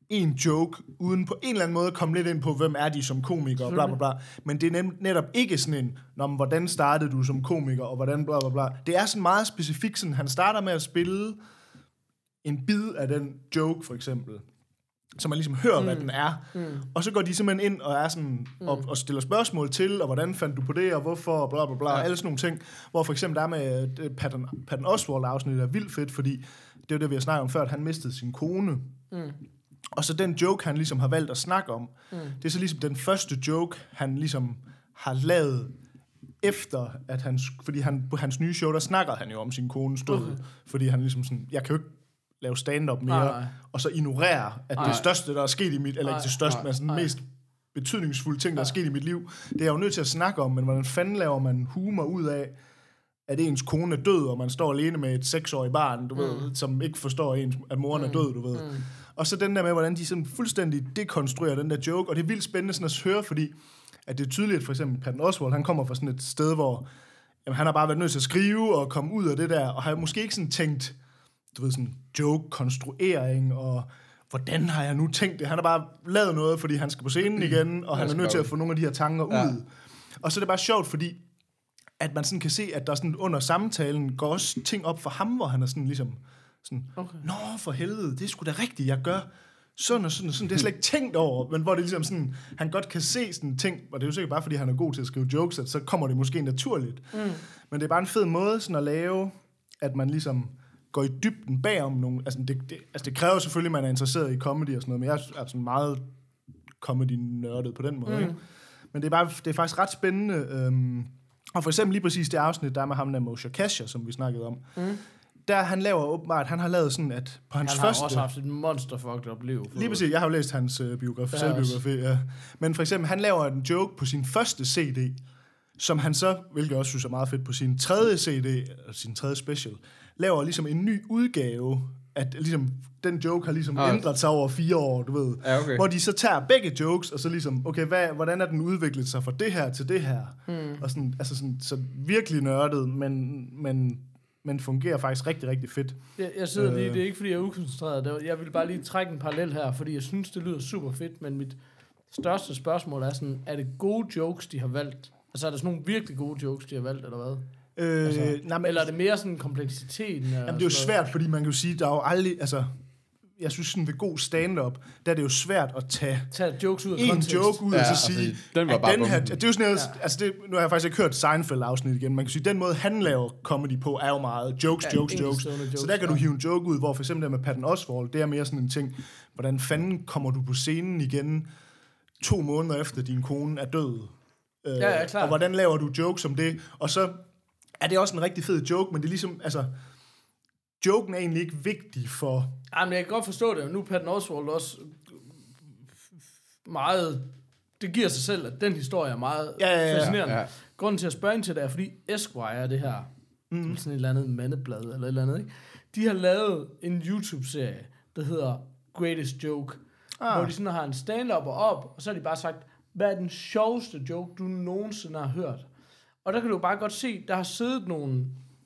en joke, uden på en eller anden måde komme lidt ind på, hvem er de som komiker, og bla bla bla. Men det er netop ikke sådan en, Nå, men, hvordan startede du som komiker, og hvordan bla bla bla. Det er sådan meget specifikt, sådan, han starter med at spille en bid af den joke, for eksempel så man ligesom hører, mm. hvad den er. Mm. Og så går de simpelthen ind og er sådan, mm. og, og stiller spørgsmål til, og hvordan fandt du på det, og hvorfor, og bla bla bla, ja. alle sådan nogle ting. Hvor for eksempel der med uh, Patton, Patton Oswald afsnit er vildt fedt, fordi det er det, vi har snakket om før, at han mistede sin kone. Mm. Og så den joke, han ligesom har valgt at snakke om, mm. det er så ligesom den første joke, han ligesom har lavet efter, at han, fordi han, på hans nye show, der snakker han jo om sin kones død, okay. fordi han ligesom sådan, jeg kan jo ikke lave stand-up mere, nej, nej. og så ignorere, at nej. det største, der er sket i mit, eller ikke det største, nej, men sådan nej. mest betydningsfulde ting, der er sket i mit liv, det er jeg jo nødt til at snakke om, men hvordan fanden laver man humor ud af, at ens kone er død, og man står alene med et seksårigt barn, du mm. ved, som ikke forstår, ens, at moren mm. er død, du ved. Mm. Og så den der med, hvordan de sådan fuldstændig dekonstruerer den der joke, og det er vildt spændende sådan at høre, fordi at det er tydeligt, at for eksempel Patton Oswald, han kommer fra sådan et sted, hvor jamen, han har bare været nødt til at skrive og komme ud af det der, og har måske ikke sådan tænkt, du ved, sådan joke-konstruering, og hvordan har jeg nu tænkt det? Han har bare lavet noget, fordi han skal på scenen igen, og han er nødt til at få nogle af de her tanker ja. ud. Og så er det bare sjovt, fordi at man sådan kan se, at der sådan under samtalen går også ting op for ham, hvor han er sådan ligesom, sådan, okay. Nå, for helvede, det er sgu da rigtigt, jeg gør sådan og sådan og sådan. Det er slet ikke *laughs* tænkt over, men hvor det ligesom sådan, han godt kan se sådan ting, og det er jo sikkert bare, fordi han er god til at skrive jokes, at så kommer det måske naturligt. Mm. Men det er bare en fed måde sådan at lave, at man ligesom, går i dybden bagom nogle... Altså det, det, altså det kræver selvfølgelig, at man er interesseret i comedy og sådan noget, men jeg er sådan meget comedy-nørdet på den måde. Mm. Ikke? Men det er, bare, det er faktisk ret spændende. Øhm, og for eksempel lige præcis det afsnit, der er med ham der Moshe Kasher, som vi snakkede om. Mm. Der han laver åbenbart, han har lavet sådan, at på hans han første... Han har også haft et monster fucked up liv. Lige præcis, jeg har jo læst hans øh, biografi, selvbiografi, ja. Men for eksempel, han laver en joke på sin første CD, som han så, hvilket jeg også synes er meget fedt, på sin tredje CD, sin tredje special, laver ligesom en ny udgave, at ligesom, den joke har ligesom ah. ændret sig over fire år, du ved. Ja, okay. Hvor de så tager begge jokes, og så ligesom, okay, hvad, hvordan er den udviklet sig fra det her til det her? Mm. Og sådan, altså sådan, så virkelig nørdet, men, men, men fungerer faktisk rigtig, rigtig fedt. Jeg, jeg sidder øh, lige, det er ikke fordi, jeg er ukoncentreret. Jeg vil bare lige trække en parallel her, fordi jeg synes, det lyder super fedt, men mit største spørgsmål er sådan, er det gode jokes, de har valgt? Altså er der sådan nogle virkelig gode jokes, de har valgt, eller hvad? Øh, altså, nej, men, eller er det mere sådan kompleksiteten? Jamen, det er jo svært, fordi man kan jo sige, der er jo aldrig... Altså, jeg synes sådan ved god stand-up, der er det jo svært at tage, tage jokes ud af en kontekst. joke ud ja, og så sige, altså, den var bare den her, det er jo sådan noget, ja. altså det, nu har jeg faktisk ikke hørt Seinfeld-afsnit igen, man kan sige, den måde han laver comedy på, er jo meget jokes, ja, jokes, jokes. jokes. Så der kan du hive en joke ud, hvor for eksempel der med Patton Oswalt, det er mere sådan en ting, hvordan fanden kommer du på scenen igen to måneder efter din kone er død? ja, ja, klar. Og hvordan laver du jokes om det? Og så er det også en rigtig fed joke, men det er ligesom, altså, joken er egentlig ikke vigtig for... Ja, men jeg kan godt forstå det. Nu er Patton Oswalt også meget... Det giver sig selv, at den historie er meget ja, ja, ja, fascinerende. Ja. Grunden til at spørge ind til det er, fordi Esquire er det her, mm. sådan et eller andet mandeblad, eller et eller andet, ikke? de har lavet en YouTube-serie, der hedder Greatest Joke, ah. hvor de sådan har en stand-up op, og så har de bare sagt, hvad er den sjoveste joke, du nogensinde har hørt? Og der kan du bare godt se, der har siddet nogle...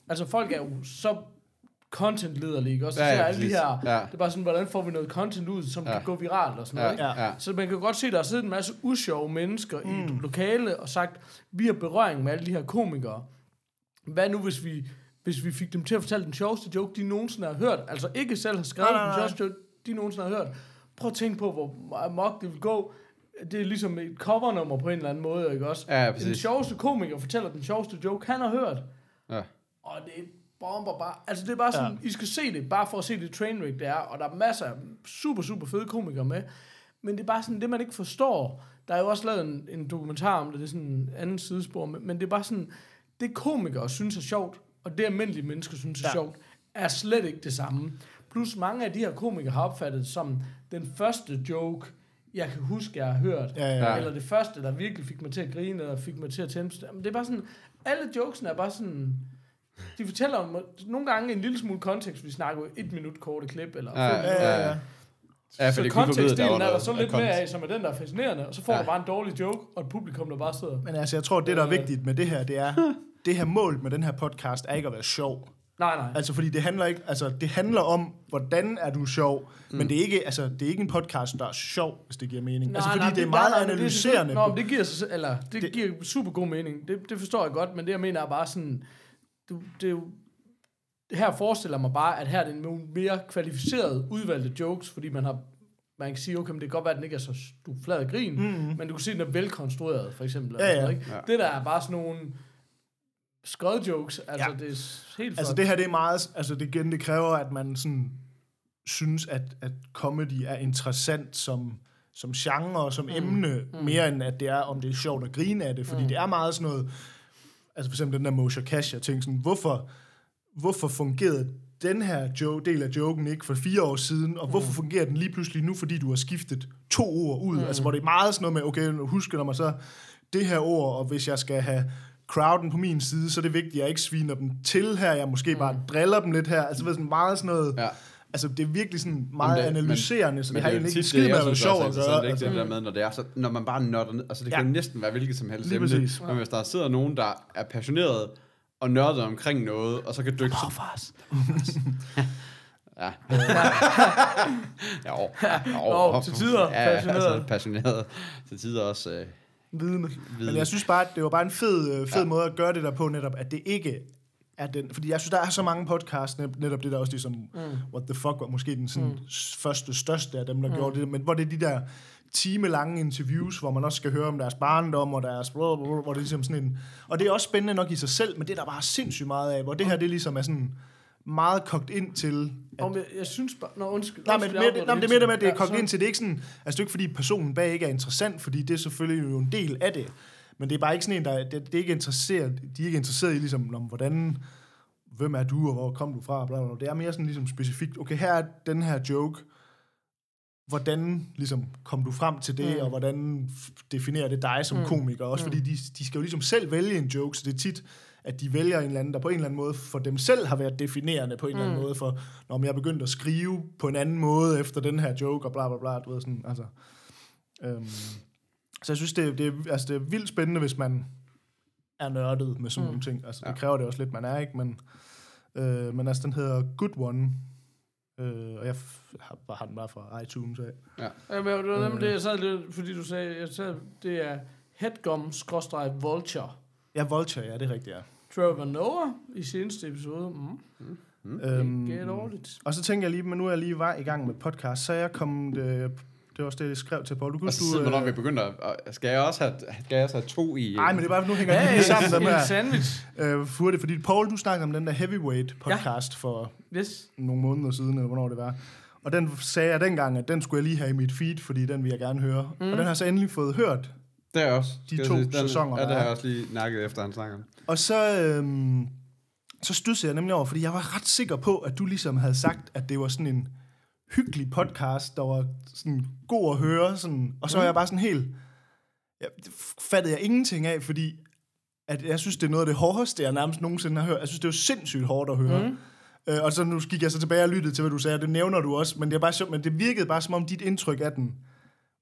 Altså folk er jo så content lederlige, ikke? Også Ja, ja, alle de her, Ja. det er bare sådan, hvordan får vi noget content ud, som Ja. kan gå viralt og sådan noget, Ja, ikke? ja. Så man kan godt se, der har siddet en masse usjove mennesker mm. i et lokale og sagt, vi har berøring med alle de her komikere. Hvad nu, hvis vi, hvis vi fik dem til at fortælle den sjoveste joke, de nogensinde har hørt? Altså ikke selv har skrevet Nej, nej, den nej. sjoveste joke, de nogensinde har hørt. Prøv at tænke på, hvor amok det vil gå. Det er ligesom et covernummer på en eller anden måde, ikke også? Ja, ja, den præcis. sjoveste komiker fortæller den sjoveste joke, han har hørt. Ja. Og det bomber bare. Altså det er bare sådan, ja. I skal se det, bare for at se det trainwreck, det er. Og der er masser af super, super fede komikere med. Men det er bare sådan, det man ikke forstår. Der er jo også lavet en, en dokumentar om det, det er sådan en anden sidespor. Men, men det er bare sådan, det komikere synes er sjovt, og det almindelige mennesker synes er Ja. sjovt, er slet ikke det samme. Plus mange af de her komikere har opfattet som den første joke, jeg kan huske, jeg har hørt. Ja, ja. Ja. Eller det første, der virkelig fik mig til at grine, eller fik mig til at tænde. Men det er bare sådan, alle jokesene er bare sådan, de fortæller om, nogle gange en lille smule kontekst, vi snakker jo et minut korte klip, eller Ja, Ja, ja, ja. Ja, så for forbyde, kontekstdelen er der så lidt mere af, som er den, der er fascinerende, og så får Ja. ja. du bare en dårlig joke, og et publikum, der bare sidder. Men altså, jeg tror, det, der er Øh. vigtigt med det her, det er, *laughs* det her mål med den her podcast er ikke at være sjov. Nej, nej. Altså, fordi det handler ikke, altså, det handler om, hvordan er du sjov, mm. men det er, ikke, altså, det er ikke en podcast, der er sjov, hvis det giver mening. altså, fordi det er meget nej, nej, analyserende. Det, på- Nå, men det giver, eller, det, Det- det giver super god mening. Det, det forstår jeg godt, men det jeg mener er bare sådan, du, det er jo, her forestiller mig bare, at her er det nogle mere kvalificerede, udvalgte jokes, fordi man har man kan sige, okay, men det kan godt være, at den ikke er så du flad grin, mm-hmm. men du kan se, at den er velkonstrueret, for eksempel. Ja, ja. noget, ikke? Ja. Det der er bare sådan nogle skød jokes, altså Ja. det er helt Altså det her, det er meget, altså det igen, det kræver, at man sådan synes, at, at comedy er interessant som, som genre og som mm. emne, mm. mere end at det er, om det er sjovt at grine af det, fordi mm. det er meget sådan noget, altså for eksempel den der Moshe Cash, jeg tænkte sådan, hvorfor, hvorfor fungerede den her jo, del af joken ikke for fire år siden, og hvorfor fungerer den lige pludselig nu, fordi du har skiftet to ord ud, mm. altså hvor det er meget sådan noget med, okay, nu husker jeg mig så det her ord, og hvis jeg skal have crowden på min side, så er det vigtigt, at jeg ikke sviner dem til her, jeg måske bare driller dem lidt her, altså ved sådan meget sådan noget, Ja. altså det er virkelig sådan meget det- analyserende, så det har er jo egentlig ikke skid med at være synes sjov også er at gøre. ikke? Altså. Det der med, når, det er så, når man bare nørder ned, altså det kan Ja. jo næsten være hvilket som helst Lige emne, præcis. men hvis der sidder nogen, der er passionerede og nørdet omkring noget, og så kan dykke... Fars. Ja. *laughs* jo, jo, Jo, til tider ja, passioneret. Altså, passioneret. Til tider også øh, Vidne. Men jeg synes bare, at det var bare en fed, øh, fed ja. måde at gøre det der på, netop, at det ikke er den... Fordi jeg synes, der er så mange podcasts, net- netop det der også ligesom, mm. What the Fuck var måske den sådan, mm. første, største af dem, der mm. gjorde det, men hvor det er de der timelange interviews, hvor man også skal høre om deres barndom, og deres... Hvor det er ligesom sådan en... Og det er også spændende nok i sig selv, men det er der bare sindssygt meget af, hvor det her, det ligesom er sådan meget kogt ind til... At, Om jeg, jeg synes bare... Nå, undskyld. Nej, men, undskyld, mere, afbryder nej, men det er mere det med, at det er kogt Ja, ind til, det er ikke sådan, altså det er ikke fordi personen bag ikke er interessant, fordi det er selvfølgelig jo en del af det, men det er bare ikke sådan en, der, det, det er ikke interesseret, de er ikke interesseret i ligesom, om hvordan, hvem er du, og hvor kom du fra, bla, bla, bla. det er mere sådan ligesom specifikt, okay, her er den her joke, hvordan ligesom kom du frem til det, mm. og hvordan definerer det dig som mm. komiker, også mm. fordi de, de skal jo ligesom selv vælge en joke, så det er tit, at de vælger en eller anden, der på en eller anden måde for dem selv har været definerende på en mm. eller anden måde, for når jeg er begyndt at skrive på en anden måde efter den her joke, og bla bla bla, du ved sådan, altså. Øhm, så jeg synes, det, er- det, er, altså, det er vildt spændende, hvis man er nørdet med sådan mm. nogle ting. Altså, det Ja. kræver det også lidt, man er, ikke? Men, øh, men altså, den hedder Good One, øh, og jeg har, bare- har den bare fra iTunes af. Ja, men det var nemlig det, jeg sad lidt, fordi du sagde, jeg sad, det er Headgum-Vulture. Ja, Vulture, ja, det er rigtigt, ja. Trevor Noah i seneste episode. Mm. Øhm, Ikke dårligt. og så tænker jeg lige, men nu er jeg lige var i gang med podcast, så er jeg kommet, øh, det var også det, jeg skrev til Paul. Du, Og så du, siden, hvornår vi begynder, at- skal jeg også have, skal jeg også have to i... Nej, men det er bare, nu hænger Ja, lige sammen dem en her. sandwich. Øh, hurtigt, fordi Paul, du snakkede om den der Heavyweight podcast ja. for Yes. nogle måneder siden, eller hvornår det var. Og den sagde jeg dengang, at den skulle jeg lige have i mit feed, fordi den vil jeg gerne høre. Mm. Og den har så endelig fået hørt. Det er også. De jeg to sige. Den, sæsoner, Ja, det der har er. jeg også lige nakket efter, han snakker. Og så, øhm, så studsede jeg nemlig over, fordi jeg var ret sikker på, at du ligesom havde sagt, at det var sådan en hyggelig podcast, der var sådan god at høre. Sådan, og så var jeg bare sådan helt... Det fattede jeg ingenting af, fordi at jeg synes, det er noget af det hårdeste, jeg nærmest nogensinde har hørt. Jeg synes, det er jo sindssygt hårdt at høre. Mm. Øh, og så nu gik jeg så tilbage og lyttede til, hvad du sagde, det nævner du også, men det, er bare, men det virkede bare som om dit indtryk af den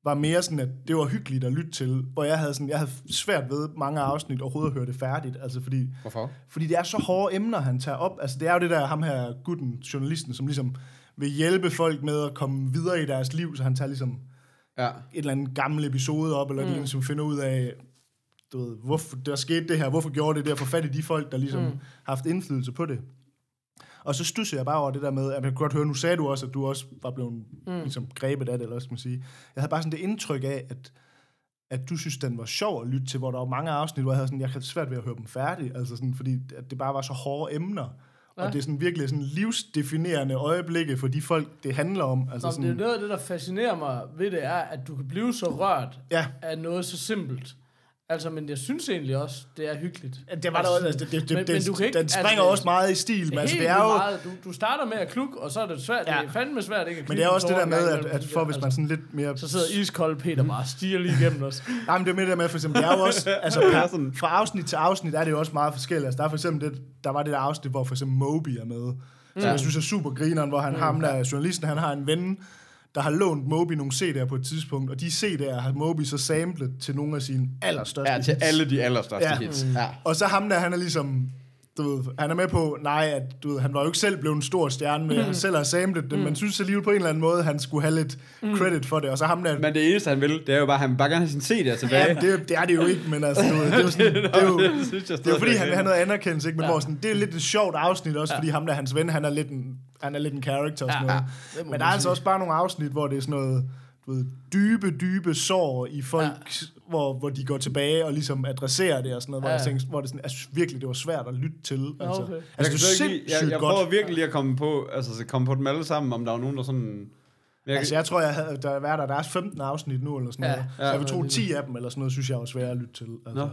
var mere sådan, at det var hyggeligt at lytte til, hvor jeg havde, sådan, jeg havde svært ved mange afsnit overhovedet at høre det færdigt, altså fordi, Hvorfor? fordi det er så hårde emner, han tager op. Altså det er jo det der, ham her gutten, journalisten, som ligesom vil hjælpe folk med at komme videre i deres liv, så han tager ligesom Ja. et eller andet gammel episode op, eller mm. et som finder ud af, du ved, hvorfor der skete det her, hvorfor gjorde det det, og få fat i de folk, der ligesom mm. har haft indflydelse på det. Og så stusser jeg bare over det der med, at jeg kan godt høre, nu sagde du også, at du også var blevet mm. ligesom, grebet af det, eller skal man sige. Jeg havde bare sådan det indtryk af, at, at du synes, den var sjov at lytte til, hvor der var mange afsnit, hvor jeg havde sådan, jeg havde svært ved at høre dem færdig, altså sådan, fordi at det bare var så hårde emner. Ja. Og det er sådan virkelig sådan livsdefinerende øjeblikke for de folk, det handler om. Altså Nå, sådan, det er noget af det, der fascinerer mig ved det, er, at du kan blive så rørt Ja. af noget så simpelt. Altså, men jeg synes egentlig også, det er hyggeligt. det var der også, altså, det, det, det, Men- det, men du kan ikke- den springer altså, også meget i stil, men altså, det er jo... Meget. Du, du starter med at klukke, og så er det svært. Ja. Det er fandme svært ikke at Men det er også det der med, at, at for hvis man Altså, sådan lidt mere... Så sidder iskold Peter bare og stiger lige igennem os. *laughs* Nej, men det er mere det med, for eksempel, det er jo også, *laughs* altså fra afsnit til afsnit er det jo også meget forskelligt. Altså, der er for eksempel det, der var det der afsnit, hvor for eksempel Moby er med, som Ja. jeg synes er super grineren, hvor han, Mm. ham der journalisten, han har en ven, der har lånt Moby nogle CD'er på et tidspunkt, og de CD'er har Moby så samlet til nogle af sine allerstørste Ja, til hits. alle de allerstørste Ja. hits. Ja. Og så ham der, han er ligesom, du ved, han er med på, nej, at du ved, han var jo ikke selv blevet en stor stjerne med, han selv har samlet det, men synes alligevel på en eller anden måde, han skulle have lidt credit for det. Og så ham der, Men det eneste, han vil, det er jo bare, at han bare gerne have sin CD'er tilbage. Ja, det, det er det jo ikke, men altså, du, ved, det er jo, sådan, *laughs* det er jo, det er jo fordi, han vil have noget... anerkendelse, ikke? Men ja. hvor sådan, det er lidt et sjovt afsnit også, ja. fordi ham der, hans ven, han er lidt en, han er lidt en character og sådan Ja, noget. det må Men der er altså sige. også bare nogle afsnit, hvor det er sådan noget, ved, dybe, dybe sår i folk, ja. hvor, hvor de går tilbage og ligesom adresserer det og sådan noget, hvor, Ja. jeg tænker, hvor det sådan, jeg synes virkelig, det var svært at lytte til. Altså, okay. Jeg, altså, kan det er slet ikke, sindssygt jeg, jeg godt. prøver virkelig lige at komme på, altså, så komme på dem alle sammen, om der er nogen, der sådan... Jeg, Altså, jeg tror, jeg havde, der, er der, der er 15 afsnit nu, eller sådan Ja. noget. Så jeg vil Ja. tro, 10 af dem, eller sådan noget, synes jeg er svært at lytte til. Altså.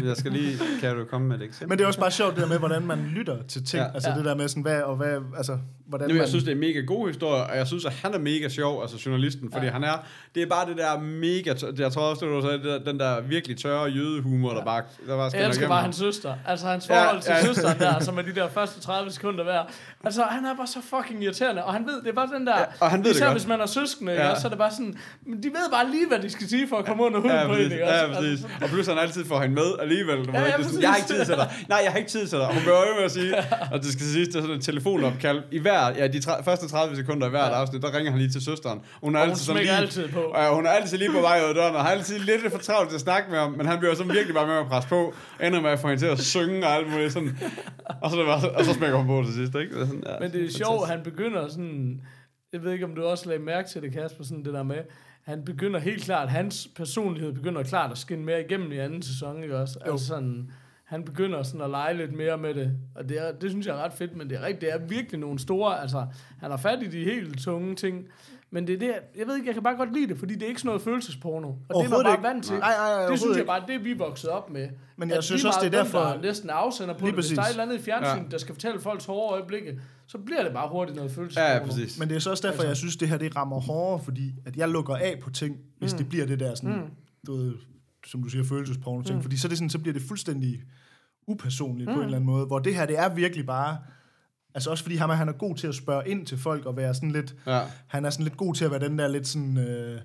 Nå, jeg skal lige... Kan du komme med et eksempel? Men det er også bare sjovt, det der med, hvordan man lytter til ting. Ja. Ja. Altså Ja. det der med sådan, hvad, og hvad, altså, hvordan Jamen, man... jeg synes, det er en mega god historie, og jeg synes, at han er mega sjov, altså journalisten, fordi ja. han er, det er bare det der mega, tør, jeg tror også, det var der, den der virkelig tørre jødehumor, ja. der bare, der bare Jeg elsker bare hans søster. Altså hans Ja, forhold til ja. søsteren der, som er de der første 30 sekunder hver. Altså han er bare så fucking irriterende, og han ved, det er bare den der... Ja, og han ved det især hvis man er søskende, Ja. ja. så er det bare sådan... Men de ved bare lige, hvad de skal sige for at komme under huden Ja, på en, ikke? Ja, også? præcis. Altså, Og plus han altid får hende med alligevel. Du Ja, ja, sådan, jeg har ikke tid til dig. Nej, jeg har ikke tid til dig. Hun bliver øje med at sige, *laughs* og det skal siges, det er sådan et telefonopkald. I hver, ja, de tre, første 30 sekunder i hvert ja. afsnit, der ringer han lige til søsteren. Hun er Og hun altid sådan smækker lige, altid på. Og hun er altid lige på vej ud af døren, og har altid lidt for travlt til at snakke med ham, men han bliver så virkelig bare med at presse på, ender med at få hende til at synge og alt muligt sådan. Og så, det bare, og så smækker hun på til sidst, ikke? Sådan, ja, Men det er sjovt, han begynder sådan... Jeg ved ikke, om du også lagde mærke til det, Kasper, sådan det der med... Han begynder helt klart, hans personlighed begynder klart at skinne mere igennem i anden sæson, ikke også? Jo. Altså sådan, han begynder sådan at lege lidt mere med det, og det, er, det synes jeg er ret fedt, men det er rigtigt, det er virkelig nogle store, altså, han har fat i de helt tunge ting, men det er det, jeg ved ikke, jeg kan bare godt lide det, fordi det er ikke sådan noget følelsesporno, og det er man bare ikke. vant til. Nej, nej, nej, det synes jeg bare, det er vi vokset op med. Men jeg synes også, det er derfor- Der næsten er afsender på Lige det. Hvis præcis. der er et eller andet i fjernsyn, Ja. der skal fortælle folks hårde øjeblikke, så bliver det bare hurtigt noget følelsesporno. Ja, ja, præcis. Men det er så også derfor, Altså- jeg synes, det her det rammer hårdere, fordi at jeg lukker af på ting, hvis mm. det bliver det der sådan, mm. du ved, som du siger, følelsesporno ting. Mm. Fordi så, er det sådan, så bliver det fuldstændig upersonligt mm. på en eller anden måde. Hvor det her, det er virkelig bare... Altså også fordi ham, han er god til at spørge ind til folk og være sådan lidt... Ja. Han er sådan lidt god til at være den der lidt sådan... Øh,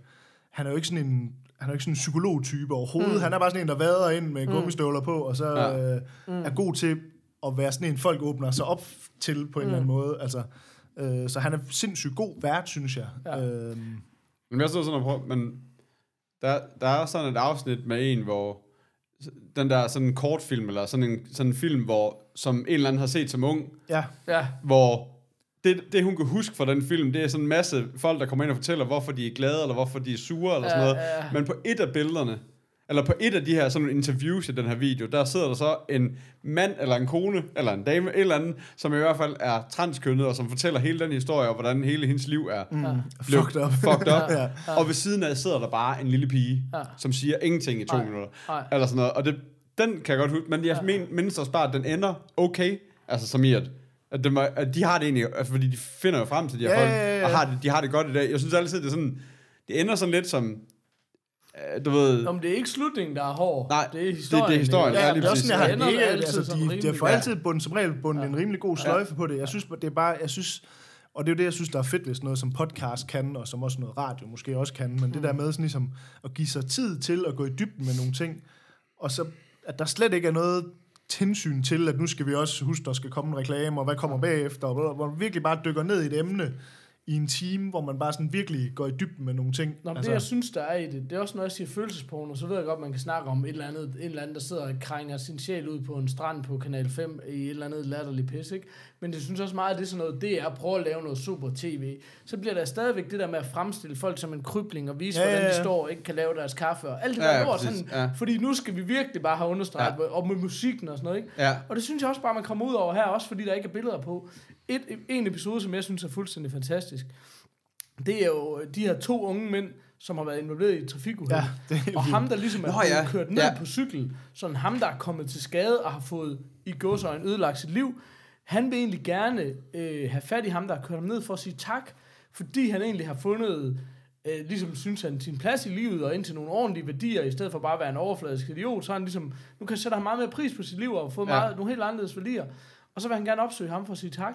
han er jo ikke sådan en... Han er jo ikke sådan en psykologtype overhovedet. Mm. Han er bare sådan en, der vader ind med gummistøvler på, og så Ja. øh, mm. er god til at være sådan en, folk åbner sig op til på en mm. eller anden måde. Altså, øh, så han er sindssygt god vært, synes jeg. Ja. Øhm, Men jeg sidder sådan og prøver, men der, der er sådan et afsnit med en, hvor den der sådan en kortfilm, eller sådan en, sådan en film, hvor, som en eller anden har set som ung, ja, Ja, hvor det, det, hun kan huske fra den film, det er sådan en masse folk, der kommer ind og fortæller, hvorfor de er glade, eller hvorfor de er sure, eller sådan Ja, noget. ja. Men på et af billederne, eller på et af de her sådan nogle interviews i den her video, der sidder der så en mand, eller en kone, eller en dame, et eller andet, som i hvert fald er transkønnet, og som fortæller hele den historie, og hvordan hele hendes liv er mm, blev fucked up. fucked up. Ja. Og ved siden af sidder der bare en lille pige, Ja. som siger ingenting i to Nej. minutter. Nej. Eller sådan noget. Og det, den kan jeg godt huske, men jeg ja. men, mindes også bare, at den ender okay. Altså som i, at, at, det må, at de har det egentlig, altså, fordi de finder jo frem til de her Ja, folk, ja, ja, ja. og har det, de har det godt i dag. Jeg synes altid, det er sådan, det ender sådan lidt som, du ved... Om det er ikke slutningen, der er hård. Nej, det er det- historien. det er historien. Ja, Ja, ja det er sådan, jeg har Det det ikke, altid altså, sådan de, de rimelig- får Ja. altid bundet, som regel bundet en rimelig god sløjfe på det. Jeg synes, det er bare, jeg synes, og det er jo det, jeg synes, der er fedt, hvis noget som podcast kan, og som også noget radio måske også kan, men det der med sådan ligesom at give sig tid til at gå i dybden med nogle ting, og så at der slet ikke er noget hensyn til, at nu skal vi også huske, der skal komme en reklame, og hvad kommer bagefter, og hvor- hvor man virkelig bare dykker ned i et emne i en time, hvor man bare sådan virkelig går i dybden med nogle ting. Nå, men det jeg synes, der er i det, det er også, når jeg siger følelsesporno, så ved jeg godt, man kan snakke om et eller andet, en eller anden, der sidder og krænger sin sjæl ud på en strand på Kanal 5 i et eller andet latterligt pis, ikke? Men jeg synes også meget, at det er sådan noget, det er at prøve at lave noget super tv. Så bliver der stadigvæk det der med at fremstille folk som en krybling og vise, Ja, hvordan ja, de ja. står og ikke kan lave deres kaffe og alt det der ja, lort, sådan, ja. fordi nu skal vi virkelig bare have understreget, ja. og med musikken og sådan noget, ikke? Ja. Og det synes jeg også bare, man kommer ud over her, også fordi der ikke er billeder på. Et, en episode, som jeg synes er fuldstændig fantastisk, det er jo de her to unge mænd, som har været involveret i et trafikuheld. Ja, det og ham, der ligesom er Nå, ja. kørt ned Ja. på cykel, sådan ham, der er kommet til skade og har fået i gåsøjne ødelagt sit liv, han vil egentlig gerne øh, have fat i ham, der har kørt ham ned for at sige tak, fordi han egentlig har fundet, øh, ligesom synes han, sin plads i livet og ind til nogle ordentlige værdier, i stedet for bare at være en overfladisk idiot, så han ligesom, nu kan sætte han meget mere pris på sit liv og få Ja. meget, nogle helt anderledes værdier. Og så vil han gerne opsøge ham for at sige tak.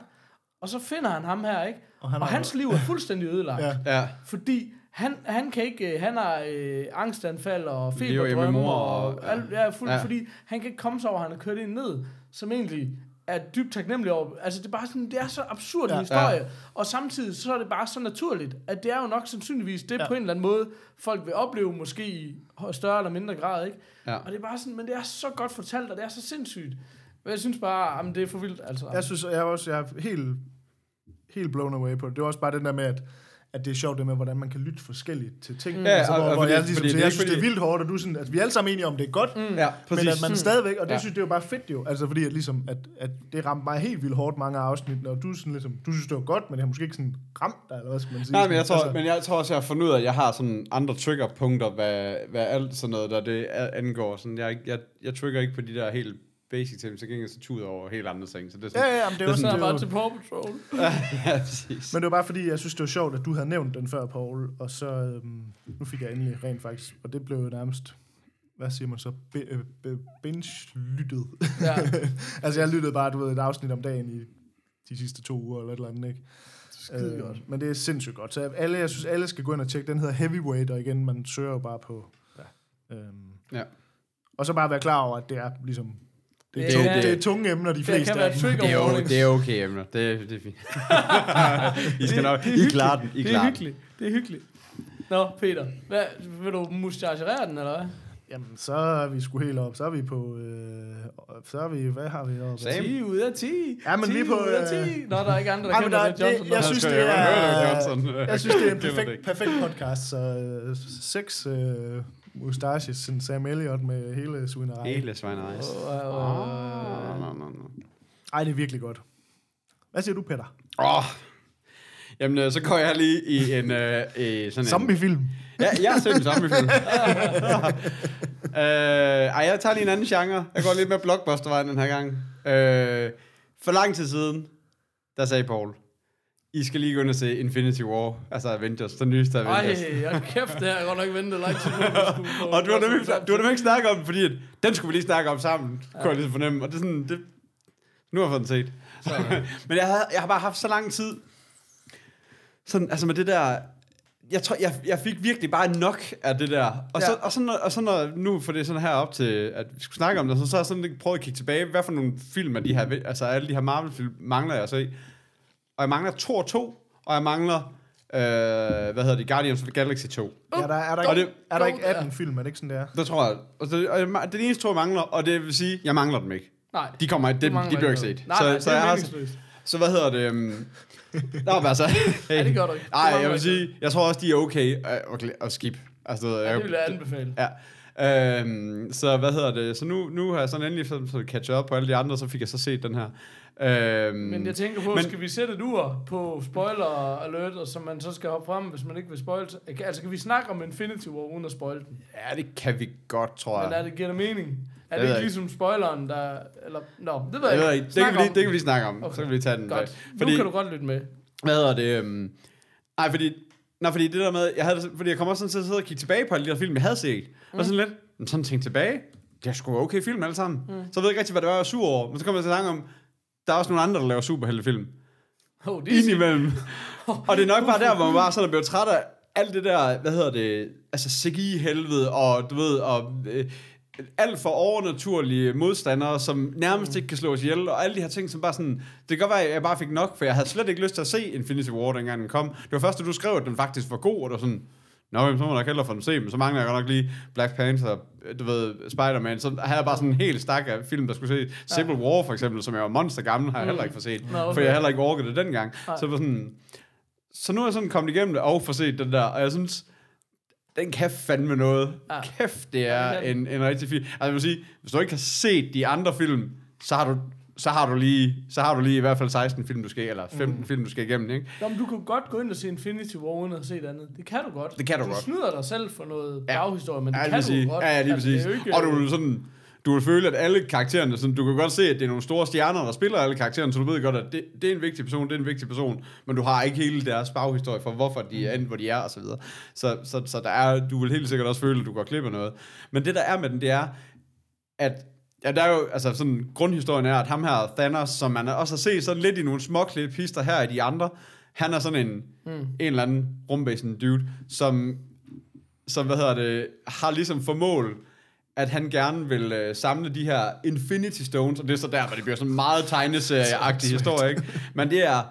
Og så finder han ham her, ikke? Og han og hans liv er fuldstændig ødelagt. Ja. Ja. Fordi han, han kan ikke, øh, han har øh, angstanfald og feberdrømme mor og, og- og alt, ja, fuld, ja. fordi han kan ikke komme sig over, at han har kørt ind ned, som egentlig er dybt taknemmelig over. Altså det er bare sådan, det er så absurd Ja. en historie, ja. og samtidig så er det bare så naturligt, at det er jo nok sandsynligvis det Ja. på en eller anden måde, folk vil opleve måske i større eller mindre grad, ikke? Ja. Og det er bare sådan, men det er så godt fortalt, og det er så sindssygt. Og jeg synes bare, jamen, det er for vildt, altså. Jeg synes, jeg er også jeg er helt, helt blown away på det. Det er også bare den der med, at, at det er sjovt det med, hvordan man kan lytte forskelligt til ting. Mm. Ja, altså, og- hvor, og hvor fordi- jeg, ligesom, fordi er jeg synes, det er vildt hårdt, og du sådan, at vi er alle sammen enige om, det er godt, mm. Ja, men at man stadigvæk, og det Ja. synes det er jo bare fedt jo, altså fordi at, ligesom, at, at det ramte mig helt vildt hårdt mange af afsnittene, og du, sådan, ligesom, du synes, det var godt, men det har måske ikke sådan ramt dig, eller hvad skal man sige? Nej, men jeg, tror, altså, men jeg tror også, jeg har fundet ud af, at jeg har sådan andre triggerpunkter, hvad, hvad alt sådan noget, der det angår. Sådan, jeg, jeg, jeg trigger ikke på de der helt basic ting, så gengæld så tuder over helt andre ting. Så det er sådan, Ja, ja, men det er Det er sådan, jeg det bare til Paw Patrol. *laughs* ja, præcis. Men det var bare fordi, jeg synes, det var sjovt, at du havde nævnt den før, Paul, og så, øhm, nu fik jeg endelig rent faktisk, og det blev jo nærmest, hvad siger man så, be, øh, be, binge-lyttet. Ja. *laughs* altså, jeg lyttede bare, du ved, et afsnit om dagen i de sidste to uger, eller et eller andet, ikke? Skide godt. Men det er sindssygt godt. Så alle, jeg synes, alle skal gå ind og tjekke. Den hedder Heavyweight, og igen, man søger jo bare på... Ja. Øhm, Ja. Og så bare være klar over, at det er ligesom... Det er, Det tunge, er- det er tunge emner, de Det fleste kan være af dem. Det er, jo, det er okay, emner. Det, det er fint. *laughs* I skal nok, I klarer den. I Det er hyggeligt. Det er hyggeligt. Nå, Peter, hvad, vil du mustacherere den, eller hvad? Jamen, så er vi sgu helt op. Så er vi på... Øh, så er vi... Hvad har vi oppe? Sam. 10 ud af 10. Ja, men 10 lige på, ud af 10. øh, Nå, der er ikke andre, der Ej, kender der, det, Johnson. det, jeg Nå. synes, det jeg det, er... Johnson. Jeg synes, det er en det perfekt, perfekt podcast. Så øh, seks øh, mustaches, sådan Sam Elliott med hele svineriet. Hele svineriet. Åh, åh, åh. Nå, nå, nå. Ej, det er virkelig godt. Hvad siger du, Peter? Åh. Jamen, øh, så går jeg lige i en... Øh, i sådan en Zombiefilm. Ja, jeg set en zombiefilm. *laughs* øh, ej, jeg tager lige en anden genre. Jeg går lidt med blockbustervejen den her gang. Øh, for lang tid siden, der sagde Paul, I skal lige gå ind og se Infinity War, altså Avengers, den nyeste Avengers. Ej, jeg kæft, det har jeg godt nok ventet lang tid at *laughs* få- og du har nemlig, du har nemlig ikke snakket om fordi at, den skulle vi lige snakke om sammen, ja. kunne jeg lige fornemme. Og det er sådan, det, nu har jeg fået den set. *laughs* Men jeg, havde, jeg har bare haft så lang tid, sådan, altså med det der, jeg tror, jeg, jeg fik virkelig bare nok af det der. Og, så, Ja. og, så, når, og så når, nu for det er sådan her op til, at vi skulle snakke om det, så, så har jeg sådan lidt prøvet at kigge tilbage, hvad for nogle film af de her, altså alle de her Marvel-film, mangler jeg så i. Og jeg mangler Thor 2, og jeg mangler, øh, hvad hedder det, Guardians of the Galaxy 2. Ja, der, er, der Og ikke, det- er der ikke Ja. 18 film? Er det ikke sådan, det er? Det tror jeg. Og det, og jeg, det er det eneste to, jeg mangler, og det vil sige, jeg mangler dem ikke. Nej. De kommer det, mangler de bliver ikke set. Nej, så, nej, så, det jeg er har, meningsløst. så hvad hedder det? Um, *laughs* Nå, men altså, Ja, det gør du ikke. Du Ej, mangler jeg vil sige, jeg tror også, de er okay at, at, at skip. Altså, Ja, jeg, det vil jeg anbefale. Ja. Øhm, så hvad hedder det? Så nu, nu har jeg sådan endelig sådan, så catch up på alle de andre, så fik jeg så set den her. Øhm, Men jeg tænker på, men- skal vi sætte et ur på spoiler alert, så man så skal hoppe frem, hvis man ikke vil spoil? Altså, kan vi snakke om Infinity War uden at spoil den? Ja, det kan vi godt, tror jeg. Men er det, giver det mening? Er det jeg ikke ligesom spoileren, der... Eller, nå, det ved jeg jeg ikke. Det kan, vi det kan vi snakke om. Okay. Så kan vi tage den. Godt. Fordi... Nu kan du godt lytte med. Hvad hedder det? Um, ej, fordi Nej, fordi det der med, jeg havde, fordi jeg kom også sådan til at sidde og kigge tilbage på alle de der film, jeg havde set. Mm. Og sådan lidt, men sådan tænkte tilbage, det er sgu okay film alle sammen. Mm. Så jeg ved ikke rigtig, hvad det var, jeg var sur over. Men så kom jeg til at tanke om, der er også nogle andre, der laver superheltefilm. Oh, det er. Indimellem. *laughs* og det er nok bare der, hvor man bare sådan er blevet træt af alt det der, hvad hedder det, altså CGI-helvede, og du ved, og øh, alt for overnaturlige modstandere, som nærmest ikke kan slås ihjel, og alle de her ting, som bare sådan, det kan godt være, at jeg bare fik nok, for jeg havde slet ikke lyst til at se Infinity War, dengang den kom. Det var først, da du skrev, at den faktisk var god, og var sådan, Nå, jamen, så må jeg nok hellere få den se, men så mangler jeg godt nok lige Black Panther, du ved, Spider-Man, så havde jeg bare sådan en hel stak af film, der skulle se. Civil War for eksempel, som jeg var monster gammel, har jeg heller ikke fået set, okay. for jeg heller ikke orket det dengang. Så det var sådan, så nu er jeg sådan kommet igennem det og får set den der, og jeg synes, den kan fandme noget. Ja. Kæft, det er Ja, det en, en rigtig film. Altså, jeg vil sige, hvis du ikke har set de andre film, så har du, så har du lige, så har du lige i hvert fald 16 film, du skal, eller 15 mm. film, du skal igennem, ikke? Nå, men du kan godt gå ind og se Infinity War uden at se det andet. Det kan du godt. Det kan du du godt. snyder dig selv for noget Ja. baghistorie, men det Ja, kan du godt. Ja, ja, lige Altså, præcis. ikke, og du vil sådan, du vil føle, at alle karaktererne, sådan, du kan godt se, at det er nogle store stjerner, der spiller alle karaktererne, så du ved godt, at det, det er en vigtig person, det er en vigtig person, men du har ikke hele deres baghistorie for, hvorfor de er endt, hvor de er, og så videre. Så, så, så der er, du vil helt sikkert også føle, at du går glip af noget. Men det, der er med den, det er, at Ja, der er jo, altså sådan, grundhistorien er, at ham her, Thanos, som man også har set sådan lidt i nogle små pister her i de andre, han er sådan en, mm. en eller anden rumbæsen dude, som, som, hvad hedder det, har ligesom for mål, at han gerne vil øh, samle de her Infinity Stones, og det er så der, hvor det bliver sådan meget tegneserieagtig *laughs* historie, ikke? Men det er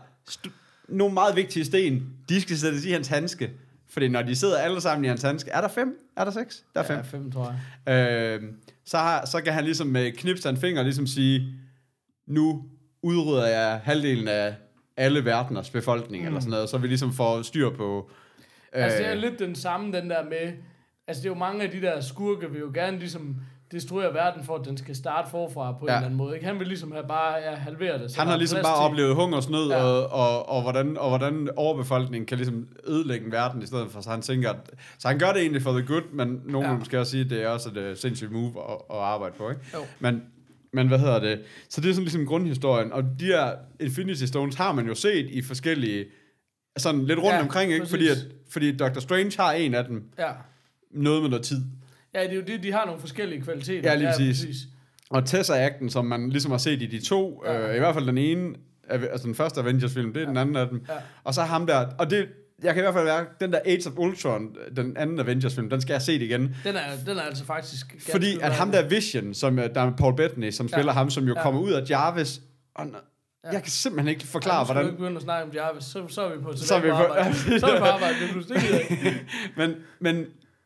nogle meget vigtige sten, de skal sættes i hans handske, fordi når de sidder alle sammen i hans handske, er der fem? Er der seks? Der er fem. Ja, fem, tror jeg. Øh, så, har, så kan han ligesom med knips af en finger ligesom sige, nu udrydder jeg halvdelen af alle verdeners befolkning, mm. eller sådan noget, så vi ligesom får styr på... Øh, Altså, det er lidt den samme, den der med... Altså, det er jo mange af de der skurke, vil jo gerne ligesom destruere verden, for at den skal starte forfra på ja. en eller anden måde. Ikke? Han vil ligesom have bare ja, halvere det. så han har ligesom bare til- oplevet hungersnød, Ja. og, og, og, hvordan, og hvordan overbefolkningen kan ligesom ødelægge en verden i stedet for, så han tænker, at, så han gør det egentlig for the good, men nogen Ja. ja. måske også sige, at det er også et uh, sindssygt move at, at arbejde på, ikke? Jo. Men, men hvad hedder det? Så det er sådan ligesom grundhistorien, og de her Infinity Stones har man jo set i forskellige, sådan lidt rundt Ja, omkring, ikke? Fordi, at, fordi Dr. Strange har en af dem, Ja. noget med noget tid. Ja, det er jo det, de har nogle forskellige kvaliteter. Ja, lige præcis. Og Tessa-akten, som man ligesom har set i de to, Ja. ja. øh, i hvert fald den ene, altså den første Avengers-film, det er ja. den anden af dem. Ja. Og så ham der, og det, jeg kan i hvert fald være, den der Age of Ultron, den anden Avengers-film, den skal jeg se det igen. Den er, den er altså faktisk... Fordi at ham der Vision, som er- der er Paul Bettany, som Ja. spiller ham, som jo Ja. kommer ud af Jarvis, og n- jeg kan simpelthen ikke forklare, du hvordan... ikke begynde at snakke om Jarvis, så, så er vi på Så er vi på arbejde. *laughs* så er vi på arbejde, det er pludselig ikke. *laughs* Men, men,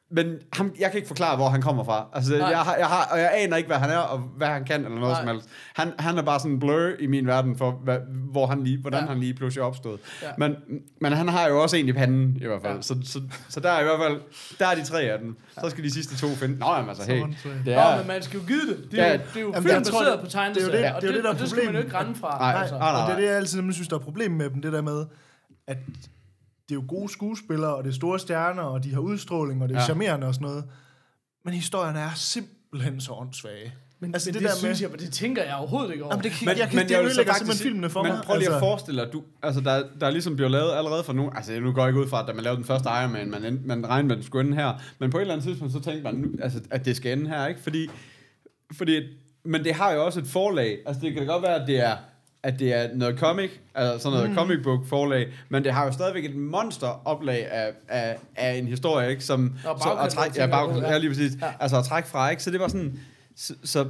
men ham, jeg kan ikke forklare, hvor han kommer fra. Altså, Nej. jeg, har, jeg, har, og jeg aner ikke, hvad han er, og hvad han kan, eller noget Nej. som helst. Han, han er bare sådan en blur i min verden, for hvad, hvor han lige, hvordan Ja. ja. han lige pludselig er opstået. Ja. Men, men han har jo også en i panden, i hvert fald. Ja. Ja. Så, så, så der er i hvert fald, der er de tre af dem. Så skal de sidste to finde. Nå, jamen altså, hey. Det Nå, er, men man skal jo give det. Det er, Ja. jo, det er jo Jamen, film baseret det- på det er tegneserier, det- og det er jo det, der er og det skal man jo problemet. ikke rende fra. Nej, altså. nej. Og det er det, jeg altid nemlig synes, der er problemet med dem, det der med, at det er jo gode skuespillere, og det er store stjerner, og de har udstråling, og det er ja. Charmerende og sådan noget. Men historierne er simpelthen så åndssvage. Men, Altså, men det det, der det med- synes jeg, det tænker jeg overhovedet ikke over. Jamen, det, kan, Men- jeg kan, men det jeg ødelægger faktisk simpelthen filmene for men mig. prøv lige at altså. forestille dig, du, altså der, der er ligesom blevet lavet allerede for nogen, altså nu går jeg ikke ud fra, at da man lavede den første Iron Man, man, man regnede med, at den skulle ende her, men på et eller andet tidspunkt, så tænkte man, nu, altså, at det skal ende her, ikke? Fordi, fordi, men det har jo også et forlag, altså det kan da godt være, at det er, at det er noget comic, altså sådan noget mm. comic book forlag, men det har jo stadigvæk et monster oplag af, af, af en historie, ikke? Som, Og så, at trække, ja, tænker du på, bag, ja. ja, lige præcis, Ja. ja. altså at trække fra, ikke? Så det var sådan, så, så,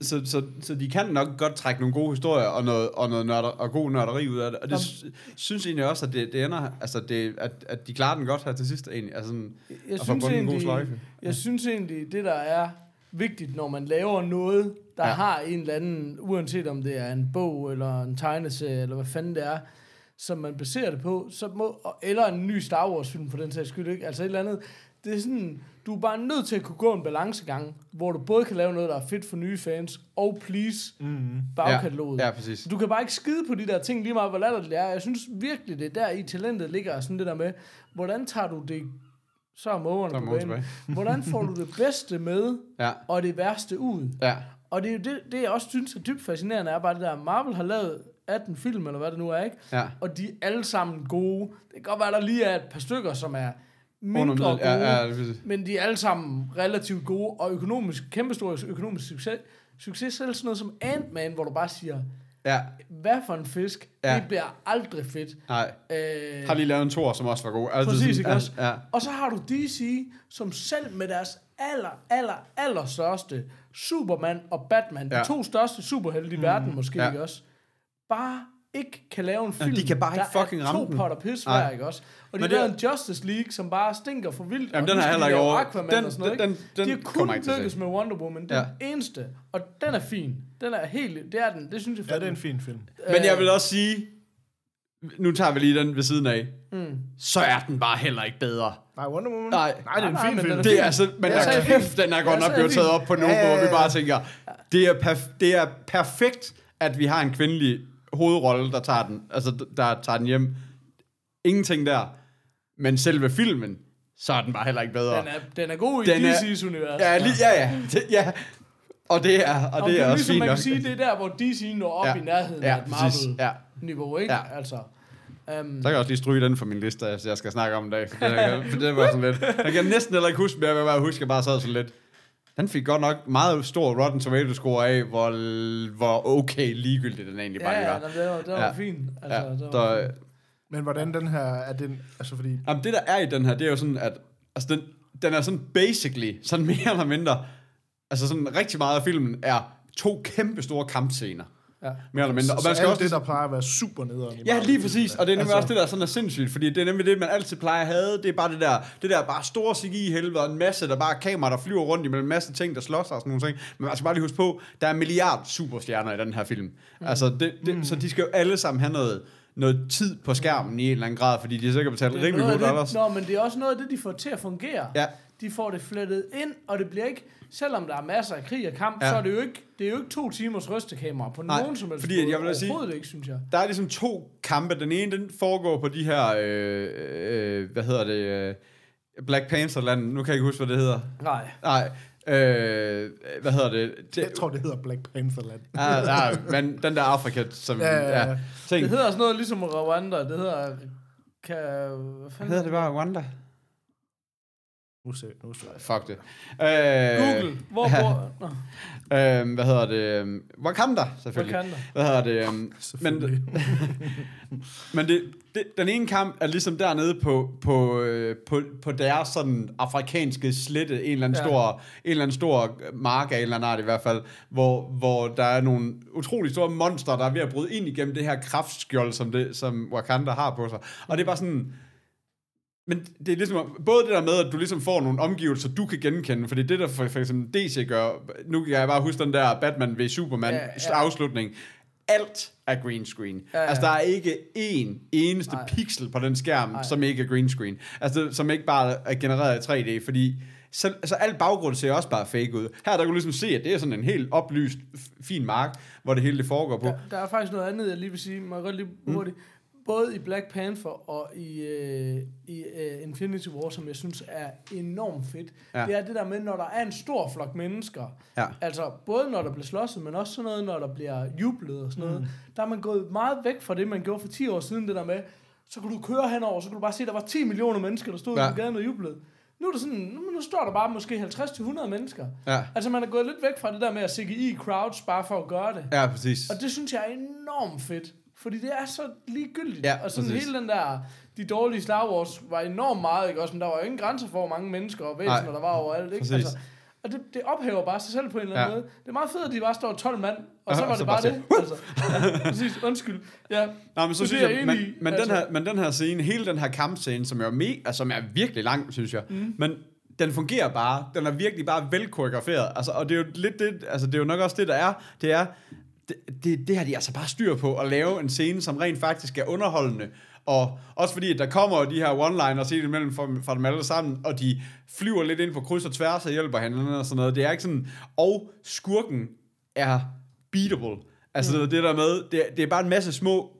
så, så, så de kan nok godt trække nogle gode historier og noget, og noget nørder, og god nørderi ud af det. Og det sy- synes egentlig også, at det, det ender, altså det, at, at de klarer den godt her til sidst egentlig. Altså sådan, jeg synes, bundet en god egentlig, sløjfe. jeg synes egentlig, det der er vigtigt, når man laver noget, der ja. Har en eller anden, uanset om det er en bog, eller en tegneserie, eller hvad fanden det er, som man baserer det på, så må, eller en ny Star Wars film for den sags skyld, ikke? altså et eller andet, det er sådan, du er bare nødt til at kunne gå en balancegang, hvor du både kan lave noget, der er fedt for nye fans, og please Mm. bagkataloget. Ja, ja, præcis. Du kan bare ikke skide på de der ting, lige meget hvor latterligt det er. Jeg synes virkelig, det er der i talentet ligger, sådan det der med, hvordan tager du det, så er mågerne er på banen. Hvordan får du det bedste med, *laughs* Ja, og det værste ud? ja. Og det er jo det, det jeg også synes er dybt fascinerende, er bare det der, Marvel har lavet 18 film, eller hvad det nu er, ikke? Ja. Og de er alle sammen gode. Det kan godt være, der lige er et par stykker, som er mindre gode, ja, ja, men de er alle sammen relativt gode, og økonomisk, kæmpestor økonomisk succes. Succes selv sådan noget som Ant-Man, hvor du bare siger, Ja, hvad for en fisk, Ja. det bliver aldrig fedt. nej. Øh, Har lige lavet en tor, som også var god. Er Præcis, ikke også? Ja, Og så har du DC, som selv med deres aller, aller, aller største Superman og Batman, Ja. de to største superhelte i verden måske, Ja. ikke også? Bare ikke kan lave en film, de kan bare ikke der fucking er ramme to den. potter pis hver, ikke også? Og de Men det- en Justice League, som bare stinker for vildt. Jamen, og den skal heller ikke over- Aquaman den- og sådan noget, den- ikke? den- de den har kun lykkes med Wonder Woman. Den Ja. eneste. Og den er fin. Den er helt... Det er den. Det synes jeg Ja, det er en fin film. Men jeg vil også sige, nu tager vi lige den ved siden af, mm. så er den bare heller ikke bedre. Nej, Wonder Woman? Nej. Nej, det er en Nej, fin film. den Det er altså, men Jeg der kæft, den er godt nok blevet taget op på nu, Ja, ja, hvor vi ja. bare tænker, det er, perf- det er perfekt, at vi har en kvindelig hovedrolle, der tager den, altså, der tager den hjem. Ingenting der. Men selve filmen, så er den bare heller ikke bedre. Den er, den er god i Den DC's univers. Ja, lige, ja, ja, det, ja. Og det er, og Og det er også ligesom fint man nok. kan sige, det er der, hvor DC når op Ja. i nærheden Ja, af et. Marvel-niveau, Ja. ikke? Ja. Altså, um, Så kan jeg også lige stryge den fra min liste, altså, jeg skal snakke om i dag. For *laughs* det, var sådan lidt. Jeg kan næsten heller ikke huske, men jeg vil bare huske, at jeg bare sad sådan lidt. Den fik godt nok meget stor Rotten Tomato score af, hvor, hvor okay ligegyldigt den egentlig bare ja, lige ja, var. det var, det var Ja. fint. Altså, Ja, det var der, fint. Men hvordan den her er den... Altså, fordi... jamen, det der er i den her, det er jo sådan, at altså, den, den er sådan basically, sådan mere eller mindre, altså sådan rigtig meget af filmen er to kæmpe store kampscener. Ja. Mere eller mindre. Og man skal også det, der plejer at være super nederen i Ja, lige præcis. Og det er nemlig Altså- også det, der sådan er sindssygt, fordi det er nemlig det, man altid plejer at have. Det er bare det der, det der bare store CGI-helvede, og en masse, der bare er kameraer, der flyver rundt imellem en masse ting, der slås og sådan nogle ting. Men man skal bare lige huske på, der er en milliard superstjerner i den her film. Mm. Altså, det, det, mm. så de skal jo alle sammen have noget, noget tid på skærmen i en eller anden grad, fordi de sikkert betalt Det er rimelig gode af dollars. det, Nå, men det er også noget af det, de får til at fungere. Ja. De får det flettet ind, og det bliver ikke, selvom der er masser af krig og kamp, Ja. så er det jo ikke, det er jo ikke to timers rystekamera på Nej, nogen som helst fordi jeg vil sige- Overhovedet ikke, synes jeg. Der er ligesom to kampe. Den ene, den foregår på de her, øh, øh, hvad hedder det, øh, Black Panther-land. Nu kan jeg ikke huske, hvad det hedder. Nej. Nej, øh, hvad hedder det? det Jeg tror, det hedder Black Panther Land. ah, ah, men den der Afrika, som... Ja, ja, ja. ting. Det hedder sådan noget ligesom Rwanda. Det hedder... Kan, hvad Hvad fanden? hedder det bare? Rwanda? Nu ser nu ser jeg. Fuck det. Øh, Google. Hvor ja. *laughs* bor... Nå, Øh, hvad hedder det? Øh, Wakanda, selvfølgelig. Wakanda. Hvad hedder det? *laughs* Øh, men *laughs* men det, det, den ene kamp er ligesom dernede på, på, øh, på, på deres sådan afrikanske slette, en eller anden, Ja. ja. stor, en eller anden stor mark af en eller anden art i hvert fald, hvor, hvor der er nogle utrolig store monster, der er ved at bryde ind igennem det her kraftskjold, som, det, som Wakanda har på sig. Og det er bare sådan... Men det er ligesom, både det der med, at du ligesom får nogle omgivelser, du kan genkende, fordi det der for, for eksempel DC gør, nu kan jeg bare huske den der Batman v Superman Ja, ja, afslutning, alt er green screen. Ja, Ja. Altså, der er ikke én eneste Nej. Pixel på den skærm, Nej. Som ikke er green screen. Altså, det- som ikke bare er genereret i 3D, fordi så, altså, alt baggrund ser også bare fake ud. Her der kan du ligesom se, at det er sådan en helt oplyst, fin mark, hvor det hele det foregår på. Der, der er faktisk noget andet, jeg lige vil sige. Må jeg godt lige hurtigt. Både i Black Panther og i, øh, i øh, Infinity War, som jeg synes er enormt fedt, ja. Det er det der med, når der er en stor flok mennesker, Ja. altså både når der bliver slåsset, men også sådan noget, når der bliver jublet og sådan noget, der er man gået meget væk fra det, man gjorde for 10 år siden, det der med, så kunne du køre henover, så kunne du bare se, at der var 10 millioner mennesker, der stod ja. Ja. i gaden og jublede. Nu er det sådan, nu, nu står der bare måske 50-100 mennesker. Ja. Altså man er gået lidt væk fra det der med at CGI crowds bare for at gøre det. Ja, præcis. Og det synes jeg er enormt fedt. Fordi det er så ligegyldigt. Ja, og sådan præcis. hele den der, de dårlige Star Wars var enormt meget, ikke også? Men der var jo ingen grænser for, hvor mange mennesker og væsener, Nej, der var overalt, ikke? præcis. Altså, og det, det ophæver bare sig selv på en eller anden Ja. måde. Det er meget fedt, at de bare står 12 mand, og så var og det så bare bare det. Altså, ja, *laughs* præcis, undskyld. Ja, Nej, men så det synes jeg, men, men, Altså- den her, men den her scene, hele den her kampscene, som er, me, altså, som er virkelig lang, synes jeg, mm. men den fungerer bare, den er virkelig bare velkoreograferet, altså, og det er jo lidt det, altså, det er jo nok også det, der er, det er, det, det, det har de altså bare styr på, at lave en scene, som rent faktisk er underholdende, og også fordi, at der kommer de her one-liners i imellem fra, fra dem alle sammen, og de flyver lidt ind på kryds og tværs og hjælper hinanden og sådan noget. Det er ikke sådan, og skurken er beatable. Altså mm. det der med, det, det er bare en masse små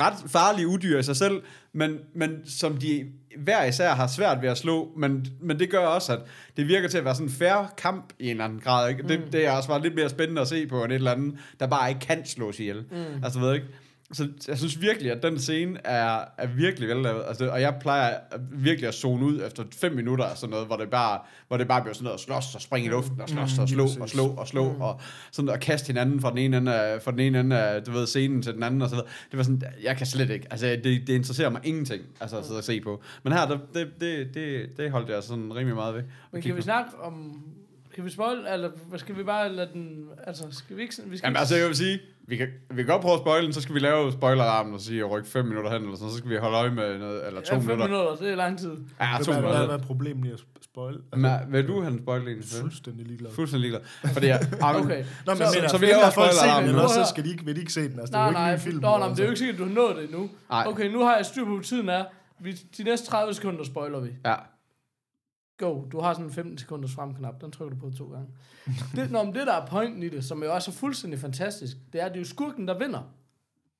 ret farlige udyr i sig selv, men, men som de hver især har svært ved at slå, men, men det gør også, at det virker til at være sådan en færre kamp i en eller anden grad. Ikke? Det, det er også bare lidt mere spændende at se på, end et eller andet, der bare ikke kan slås ihjel. Mm. Altså, ved ikke? Så jeg synes virkelig, at den scene er, er virkelig vellavet. Altså, og jeg plejer virkelig at zone ud efter fem minutter, og sådan noget, hvor det bare, hvor det bare bliver sådan noget at slås og springe i luften, og slås og slå og slå og slå, og sådan og kaste hinanden fra den ene ende af, fra den ene ende af, du ved, scenen til den anden, og så videre. Det var sådan, jeg kan slet ikke, altså det, det interesserer mig ingenting, altså at sidde og se på. Men her, det, det, det, det, det holdt jeg sådan rimelig meget ved. Men kan vi snakke om... Kan vi spoil, eller hvad skal vi bare lade den... Altså, skal vi ikke... Vi skal Jamen altså, jeg vil sige, vi kan, vi kan godt prøve at spoile den, så skal vi lave spoiler-alarmen og sige at rykke 5 minutter hen, eller sådan, så skal vi holde øje med noget, eller 2 ja, fem minutter. minutter, det er lang tid. Ja, 2 Hvad, hvad, hvad, minutter. hvad er problemet i at sp- spoil? Men, vil du have en spoiler egentlig? fuldstændig ligeglad. Fuldstændig ligeglad. Fordi jeg, *laughs* ah, Okay. Nå, men Så- så, så så vi laver nu. eller så skal de ikke, vil de ikke se den. Altså, det er Nej, jo ikke nej, en film. Nej, men altså. det er jo ikke sikkert, at du har nået det endnu. Nej. Okay, nu har jeg styr på, hvor tiden er. Vi, de næste 30 sekunder spoiler vi. ja. Go. Du har sådan en 15 sekunders fremknap. Den trykker du på to gange. Det, nå, men det, der er pointen i det, som jo også er fuldstændig fantastisk, det er, at det er jo skurken, der vinder.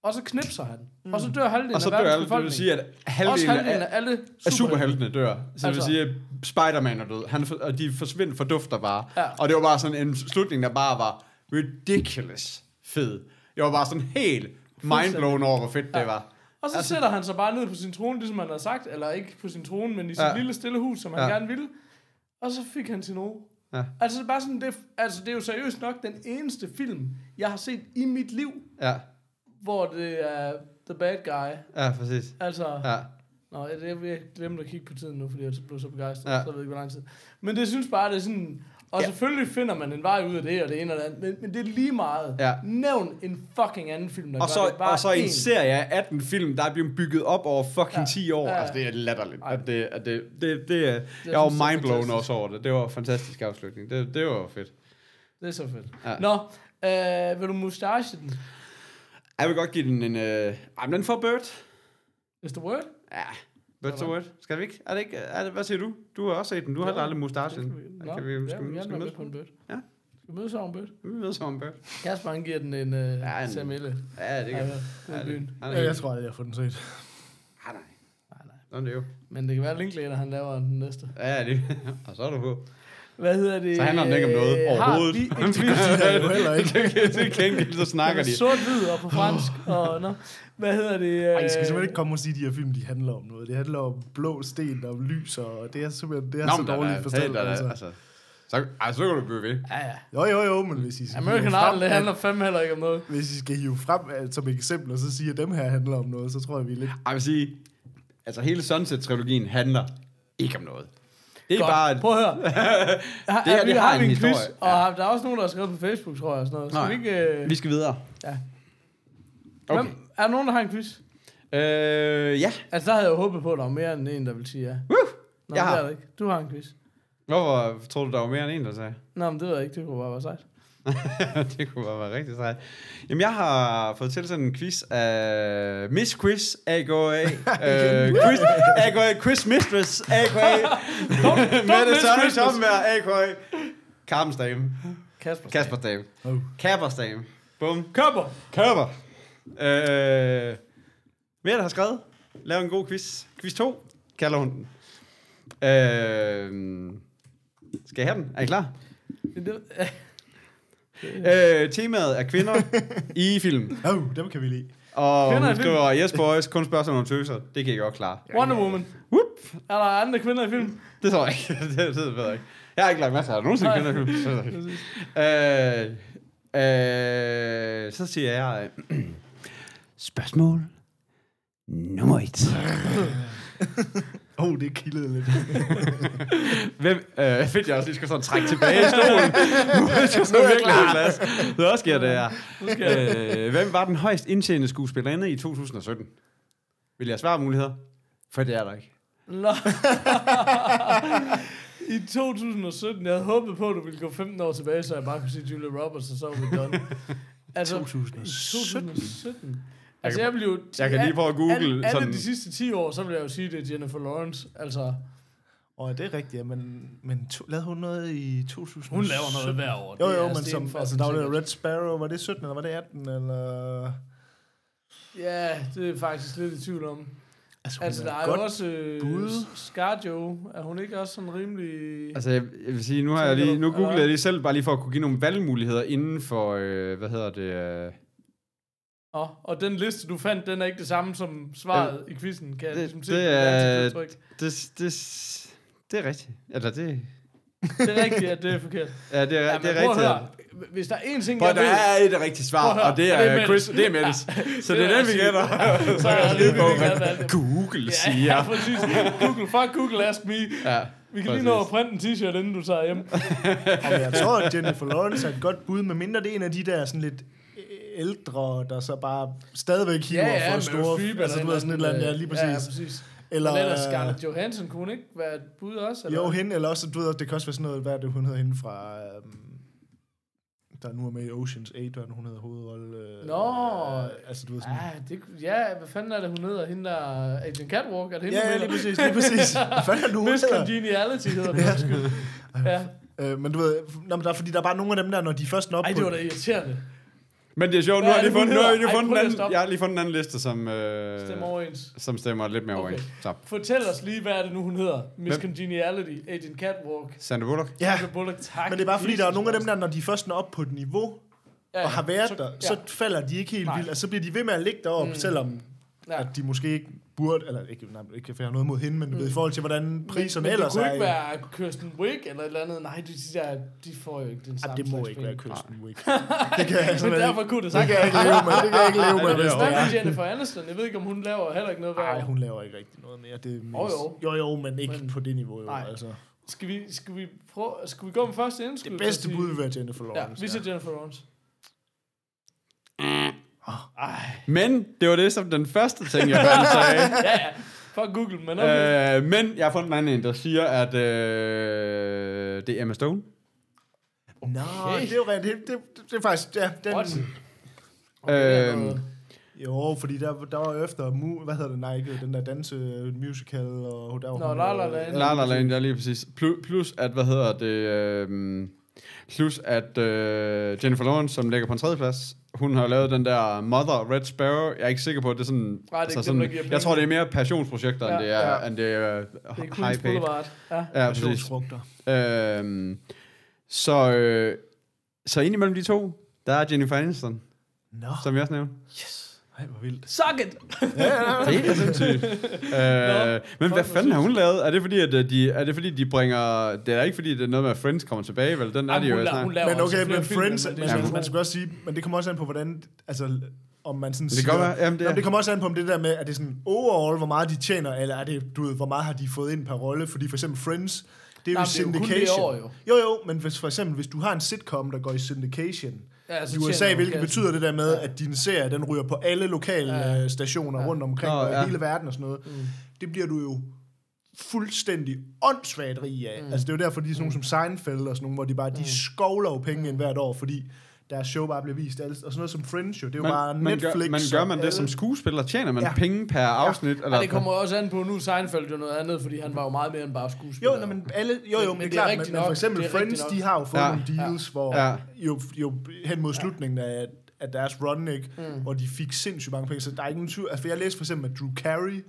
Og så knipser han. Mm. Og så dør halvdelen Og så af dør verdens alle, det vil befolkning. sige, at halvdelen halvdelen af, af alle af superheltene dør. Så det vil Altså- sige, at Spider-Man er død. Han, for- og de forsvinder, fordufter bare. Ja. Og det var bare sådan en slutning, der bare var ridiculous fed. Jeg var bare sådan helt mindblown over, hvor fedt det var. Og så altså, sætter han sig bare ned på sin trone, ligesom han har sagt, eller ikke på sin trone, men i sit Ja. lille stille hus, som han Ja. gerne ville. Og så fik han sin ro. Ja. Altså, det er bare sådan, det, altså, det er jo seriøst nok den eneste film, jeg har set i mit liv, Ja, hvor det er the bad guy. ja, præcis. Altså, ja. Nå, jeg, jeg, glemte at kigge på tiden nu, fordi jeg blev så begejstret, ja. så jeg ved ikke, hvor lang tid. Men det synes bare, det er sådan, og Ja. selvfølgelig finder man en vej ud af det, og det ene og det andet, men, men det er lige meget. Ja. Nævn en fucking anden film, der Og gør så, det. Bare og så en serie af 18 film, der er blevet bygget op over fucking Ja. 10 år. Ja. Altså, det er latterligt. Ej. At det, at det, det, det, er- jeg var det mindblown også over det. Det var en fantastisk afslutning. Det, det var fedt. Det er så fedt. Ja. Nå, øh, vil du mustache den? Jeg vil godt give den en... Øh, den får Bird. Is the word? Ja, Bird to Word. Skal vi ikke? Er det ikke? Er det, hvad siger du? Du har også set den. Du har Ja. aldrig mustache. Vi- Nå, Kan vi, ja, skal, vi vi, skal med på en bøt. Ja. Skal vi mødes over en bøt? Vi ved så om Bird. Kasper, han giver den en uh, Ja, ja, en- Samille. Ja, det Ja, kan ja, det Ja, er det- Ja, jeg tror aldrig, jeg har fået den set. Ah, nej. Nej, nej. Sådan det jo. Men det kan være, at Linklater, han laver den næste. Ja, det, *laughs* og så er du på. Hvad hedder det? Så handler den ikke om noget Øh, overhovedet. Har vi en? Det er jo heller ikke. det kan ikke, så snakker de. er sort-hvid og på fransk. og, nå. Hvad hedder det? Ej, I skal øh, simpelthen ikke komme og sige, at de her film, de handler om noget. Det handler om blå sten og lys, og det er simpelthen det er så der er- dårligt forstået. Altså. Altså, så, altså, så kan du blive ved. Ja, ja. Jo, jo, jo, men hvis I skal American hive frem, Idol, det handler fandme heller ikke om noget. Hvis I skal hive frem at, som eksempel, og så sige, at dem her handler om noget, så tror jeg, vi er lidt... Jeg vil sige, altså hele Sunset-trilogien handler ikke om noget. Det er Godt. bare... Et, Prøv at høre. *laughs* Har, Det her, vi det har en historie. Quiz, og der er også nogen, der har skrevet på Facebook, tror jeg. Og sådan noget. Skal Nej. vi ikke... Øh, vi skal videre. Ja. Okay. Hvem, er der nogen, der har en quiz? Øh, ja. Altså, der havde jeg håbet på, at der var mere end en, der vil sige ja. Woo! Nå, Jeg men har. det er der ikke. Du har en quiz. Hvorfor tror du, der var mere end en, der sagde? Nå, men det ved jeg ikke. Det kunne bare være sejt. *laughs* det kunne bare være rigtig sejt. Jamen, jeg har fået tilsendt en quiz af Miss Quiz, a.k.a. *laughs* øh, quiz, a.k.a. Quiz Mistress, a.k.a. *laughs* Mette Søren. Schomberg, a.k.a. Karpens dame. Kasper. Kaspers dame. Oh. Kaspers dame. Bum. Køber. Køber. Øh, Mette har skrevet. Lav en god quiz. Quiz 2, kalder hun den. Øh, skal jeg have den? Er I klar? Øh, temaet er kvinder *laughs* i film. Oh, dem kan vi lide. Og Kvinder hun skriver, yes boys, kun spørgsmål om tøser. Det kan I godt klare. Wonder Woman. Whoop. Er der andre kvinder i film? Det tror jeg ikke. *laughs* det, det ved jeg ikke. Jeg har ikke lagt masser af nogensinde kvinder i film. Ikke. Øh, øh, så siger jeg... øh, *clears throat* spørgsmål nummer et. *laughs* Oh, det kildede lidt. *laughs* Hvem, øh, fedt, jeg også lige skal sådan trække tilbage i stolen. *laughs* nu er jeg så virkelig på plads. Så sker det her. Øh, hvem var den højst indtjenende skuespillerinde i 2017? Vil jeg svare muligheder? For det er der ikke. Nå. *laughs* I 2017, jeg havde håbet på, at du ville gå 15 år tilbage, så jeg bare kunne sige Julia Roberts, og så var vi done. Altså, 2017? 2017. Altså, jeg jo... Jeg kan lige prøve at google Alle, alle sådan- de sidste 10 år, så vil jeg jo sige, det er Jennifer Lawrence. Altså, Og det er rigtigt, ja, men, men to, lavede hun noget i 2017? hun laver noget hver år. Jo, Det er jo, men som, altså, der var det. Red Sparrow, var det 17, eller var det 18, eller... Ja, det er faktisk lidt i tvivl om. Altså, Altså, er der er godt jo også øh, bud. Scarjo. Er hun ikke også sådan rimelig... Altså, jeg, jeg vil sige, nu har jeg lige, nu googlede jeg lige selv, bare lige for at kunne give nogle valgmuligheder inden for, øh, hvad hedder det, øh, Oh, og den liste, du fandt, den er ikke det samme som svaret i quizzen, kan jeg det- ligesom se. det er- udtryk. det, det, det er rigtigt. Eller det, Det er rigtigt, at det er forkert. ja, det er, Ja, det er rigtigt. høre. Hvis der er én ting, Prøv, jeg der ved... er et rigtigt svar, høre. og det Og det er er. Chris, det er Mettes. *laughs* Så det Det er er den, vi gætter. *laughs* Så Ja, er det det på. Google Ja, siger. ja, *laughs* præcis. Google, fuck Google, ask me. Ja, Vi kan lige nå at printe en t-shirt, inden du tager hjem. Og jeg tror, at Jennifer Lawrence er et godt bud, medmindre det er en af de der sådan lidt ældre, der så bare stadigvæk hiver for store... altså, du ved sådan et eller andet, ja, lige præcis. Ja, ja, præcis. Eller, Men ellers Scarlett Johansson kunne ikke være et bud også? Eller? Jo, hende, eller også, du ved, det kan også være sådan noget, hvad er det, hun hedder hende fra... Um, der nu er med i Ocean's 8, hvad hun hedder hovedrolle. øh, Nå. Øh, altså, du ved sådan... Ah, det, ja, hvad fanden er det, hun hedder? Hende der Agent Catwalk? Er det hende, Ja, ja, lige præcis, lige præcis. *laughs* Hvad fanden er det, hun Miss hedder? Congeniality hedder *laughs* det. undskyld. Ja. Øh, men du ved, nå, men der, er- fordi der er bare nogle af dem der, når de først når op Ej, det var da irriterende. Men det er sjovt, nu har jeg lige fundet, nu har jeg lige Ej, fundet at anden, jeg har lige fundet en anden liste, som, øh, Stemmer overens. som stemmer lidt mere Okay. overens. Så, Fortæl os lige, hvad er det nu, hun hedder? Miss Hvem? Congeniality, Agent Catwalk, Sandra Bullock. Ja, Sandra Bullock, tak. men det er bare fordi, der er nogle af dem der, når de først når op på et niveau, ja, og har været der, ja. så falder de ikke helt Nej. vildt. Altså, så bliver de ved med at ligge deroppe, Mm. selvom Ja. at de måske ikke burde, eller ikke, nej, ikke for jeg har noget mod hende, men du ved, i forhold til, hvordan priserne men, men ellers det kunne er. ikke være Kirsten Wick eller et eller andet. Nej, de, de, der, de får jo ikke den samme det må ikke være Kirsten Wick. *laughs* Det kan jeg Men derfor kunne det det sagt. kan jeg ikke leve med. Det kan jeg ikke leve med, det hvis er det er. Jennifer Aniston? Jeg ved ikke, om hun laver heller ikke noget hver Nej, hun laver ikke rigtig noget mere. Det er mest... Jo, jo. jo, jo, men ikke Men- på det niveau. Jo, Nej. altså. Skal vi, skal vi, prøve, skal vi gå med første indskud? Det bedste bud vil være Jennifer Ja, Lawrence. vi siger Jennifer Lawrence. Men det var det, som den første ting, jeg fandt sagde. *laughs* Ja, ja. Fuck Google, men okay. øh, men jeg har fundet en anden en, der siger, at øh, det er Emma Stone. Nå, Okay. det er jo rent. Det, det, det, er faktisk... Ja, den, What? Okay, det Øhm, noget- jo, fordi der, der var efter... Mu, hvad hedder det? Nej, ikke den der danse musical. Og der var Nå, La La Land. La La Land, ja lige præcis. Plus, plus at, hvad hedder det, øh, plus at øh, Jennifer Lawrence, som ligger på en tredje plads, hun har lavet den der Mother Red Sparrow. Jeg er ikke sikker på, at det er sådan... Nej, det er ikke dem, sådan der giver penge. jeg tror, det er mere passionsprojekter, Ja, end det er, ja. end det er Det er high paid. Ja. Ja, præcis. Passionsfrugter. Øhm, så, øh, så ind imellem de to, der er Jennifer Aniston, Nå, som jeg også nævnte. Ej, hvor vildt. Suck it! Det er sindssygt. øh, men hvad fanden har hun lavet? Er det fordi, at øh, de, er det fordi, de bringer... Det er ikke fordi, det er noget med, at Friends kommer tilbage, vel? Den er Ej, de jo snart. hun laver Men okay, men Friends, men sådan man, skal også sige, men det kommer også an på, hvordan, altså, om man sådan det godt være. Jamen, det, Nå, er, men det kommer også an på, om det der med, at det er sådan overall, hvor meget de tjener, eller er det, du ved, hvor meget har de fået ind per rolle, fordi for eksempel Friends, det er jo Nej, Nej, men det er jo kun det syndication. år, jo. jo, jo, men hvis, for eksempel, hvis du har en sitcom, der går i syndication, Ja, så i USA, hvilket kassen. betyder det der med, at din serie, den ryger på alle lokale Ja. ja. stationer Ja. rundt omkring Nå, og ja. hele verden og sådan noget. Mm. Det bliver du jo fuldstændig åndssvagt rig af. Mm. Mm. Altså det er jo derfor, de er sådan nogle som Seinfeld og sådan nogle, hvor de bare, de Mm. skovler jo penge ind hvert år, fordi deres show bare bliver vist. Og sådan noget som Friends jo, det er jo bare man, man, gør, Netflix. man gør man det som skuespiller? Tjener man Ja. penge per afsnit? Eller, Og det kommer også an på, nu Seinfeld jo noget andet, fordi han var jo meget mere end bare skuespiller. Jo, nej, men alle, jo, jo, Men- det er klart, men, men nok. for eksempel Friends, de har jo fået Ja. nogle deals, hvor Ja. jo, jo hen mod slutningen af, af deres run, ikke, Mm. hvor de fik sindssygt mange penge, så der er ikke nogen tvivl. Altså, for jeg læste for eksempel, at Drew Carey,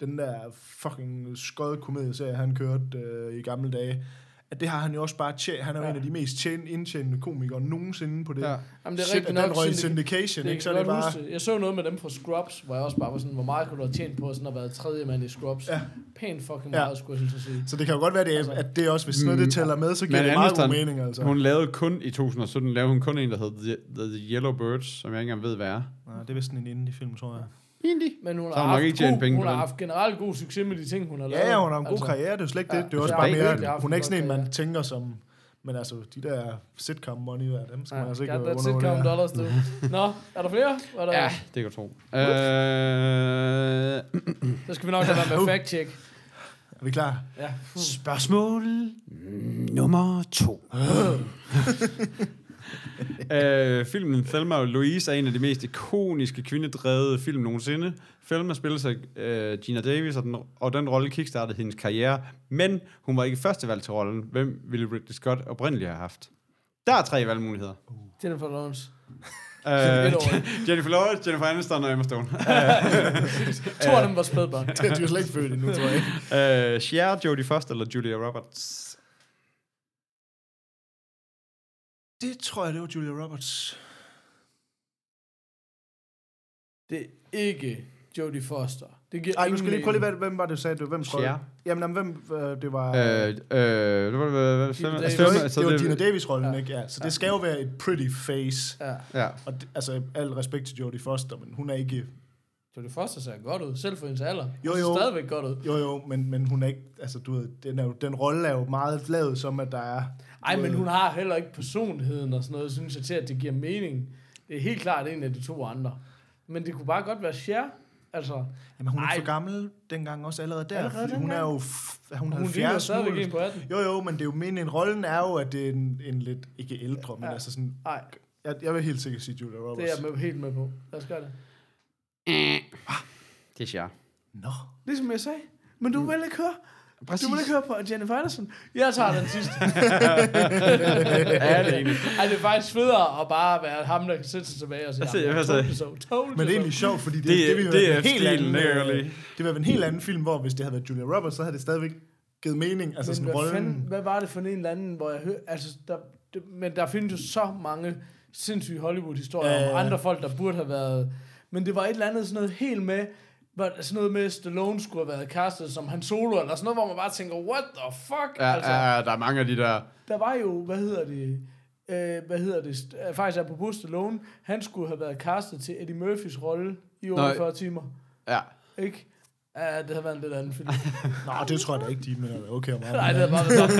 den der fucking skød komedieserie, han kørte øh, i gamle dage, at det har han jo også bare tjent. Han er jo Ja. en af de mest tjent, indtjente komikere nogensinde på det. Ja. Ja. Jamen, det er rigtigt nok. den syndication, det ikke? Så det bare... huske. Jeg så noget med dem fra Scrubs, hvor jeg også bare var sådan, hvor meget kunne du have tjent på sådan at være tredje mand i Scrubs. Ja. Pænt fucking Ja. meget, skulle jeg at sige. Så det kan jo godt være, det er, at det også, hvis noget Mm. det tæller med, så giver Men det meget god mening, altså. Hun lavede kun i 2017, lavede hun kun en, der hed The, The Yellow Birds, som jeg ikke engang ved, hvad er. Nej, det er vist sådan en indie-film, tror jeg. Indie. Men hun Så har, har haft ikke god, penge hun har haft generelt god succes med de ting, hun har lavet. Ja, ja, hun har en god Altså, karriere, det er jo slet ikke ja, det. Det er også det bare mere, hun er ikke sådan en, man tænker som... Men altså, de der sitcom money der, dem skal man altså ikke undervurdere. sitcom dollars, du. *laughs* Nå, er der flere? Er der, Ja, det kan jeg tro. Øh, Så skal vi nok lade være med fact-check. Er vi klar? Ja. Spørgsmål nummer to. *laughs* *laughs* øh, filmen Thelma og Louise er en af de mest ikoniske kvindedrevede film nogensinde. Thelma spiller sig øh, Gina Davis, og den, og den rolle kickstartede hendes karriere. Men hun var ikke førstevalg til rollen. Hvem ville Ridley Scott oprindeligt have haft? Der er tre valgmuligheder. Jennifer Lawrence. *laughs* etårig. *laughs* Jennifer Lawrence, Jennifer Aniston og Emma Stone. To af dem var spædbørn. Det er jo slet ikke født endnu, tror jeg uh, Cher, Jodie Foster eller Julia Roberts? Det tror jeg, det var Julia Roberts. Det er ikke Jodie Foster. Det giver Ej, nu skal lige prøve lige, hvem var det, du sagde du? Hvem tror Cher. jeg? Jamen, jamen, hvem, øh, det var... Øh, øh, det var, hvad, hvad, det var, stemme, ikke, så det var det- Gina Davis-rollen, Ja. ikke? Ja, så det skal jo være et pretty face. Ja. Ja. Og det, altså, al respekt til Jodie Foster, men hun er ikke... Jodie Foster ser godt ud, selv for hendes alder. Jo, Hun ser jo. stadigvæk godt ud. Jo, jo, men, men hun er ikke... Altså, du ved, den, er jo, den rolle er jo meget lavet som, at der er... Ej, men hun har heller ikke personligheden og sådan noget, synes jeg til, at det giver mening. Det er helt klart en af de to andre. Men det kunne bare godt være Cher. Altså, Jamen, hun er Ej. for gammel dengang også allerede der. Allerede fordi hun er jo... F- hun hun ligner 70 stadigvæk nu. en på 18. Jo, jo, men det er jo meningen. Rollen er jo, at det er en, en lidt... Ikke ældre, men Ja. altså sådan... Nej, Jeg, jeg vil helt sikkert sige Julia Roberts. det er jeg med, helt med på. Lad os gøre det. Det er Cher. Nå. Ligesom jeg sagde. Men du vil ikke høre. Præcis. Du vil ikke høre på Jennifer Aniston. Jeg tager den sidste. *laughs* Ja, det er egentlig. Ej, det er faktisk federe at bare være ham, der kan sætte sig tilbage og sige, Altså, "Jamen, jeg told you Men det er so." egentlig sjovt, fordi det, Det- det, vil det er en helt anden, jeg øh, det være en helt anden film, hvor hvis det havde været Julia Roberts, så havde det stadigvæk givet mening. Altså Men sådan hvad, rollen... fanden, hvad var det for en eller anden, hvor jeg hørte, altså, der, det, men der findes jo så mange sindssyge Hollywood-historier ja, om andre folk, der burde have været, men det var et eller andet sådan noget helt med, hvor, sådan noget med, Stallone skulle have været castet som han solo, eller sådan noget, hvor man bare tænker, what the fuck? Ja, altså, ja, ja, der er mange af de der... der var jo, hvad hedder det, øh, hvad hedder det, øh, faktisk apropos Stallone, han skulle have været castet til Eddie Murphys rolle i 48 timer, Ja. ikke? Ja, det havde været en lidt anden film. *laughs* Nå, det tror jeg da ikke, de mener okay om Nej, det havde bare været *laughs*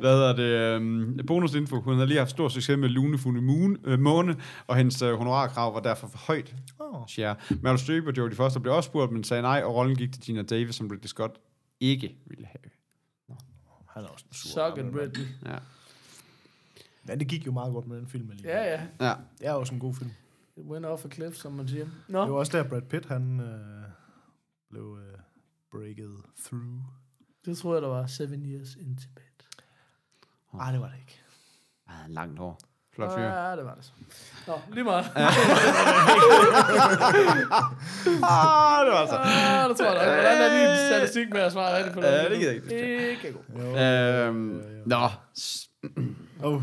Hvad hedder det? Øhm, bonusinfo. Hun havde lige haft stor succes med Lunefulde Moon, øh, Måne, og hendes øh, honorarkrav var derfor for højt. Åh. Cher. Meryl Streep og Jodie Foster blev også spurgt, men sagde nej, og rollen gik til Gina Davis, som Ridley Scott ikke ville have. Han er også en sur. Suck it. Bradley. Ja. Ja, det gik jo meget godt med den film alligevel. Ja, ja. ja. Det er også en god film. It went off a cliff, som man siger. Det Nå, var også der, Brad Pitt, han øh, blev øh, breaket through. det tror jeg, der var seven years in Tibet. Nej, det var det ikke. Ah, langt hår. Flot fyr. Ja, det var det så. Nå, lige meget. *laughs* Ah, det var så. Ah, det tror jeg nok. Hvordan er din statistik med at svare rigtigt på det? Ja, det gider jeg ikke. Ikke god. Øhm, nå. Oh. *laughs*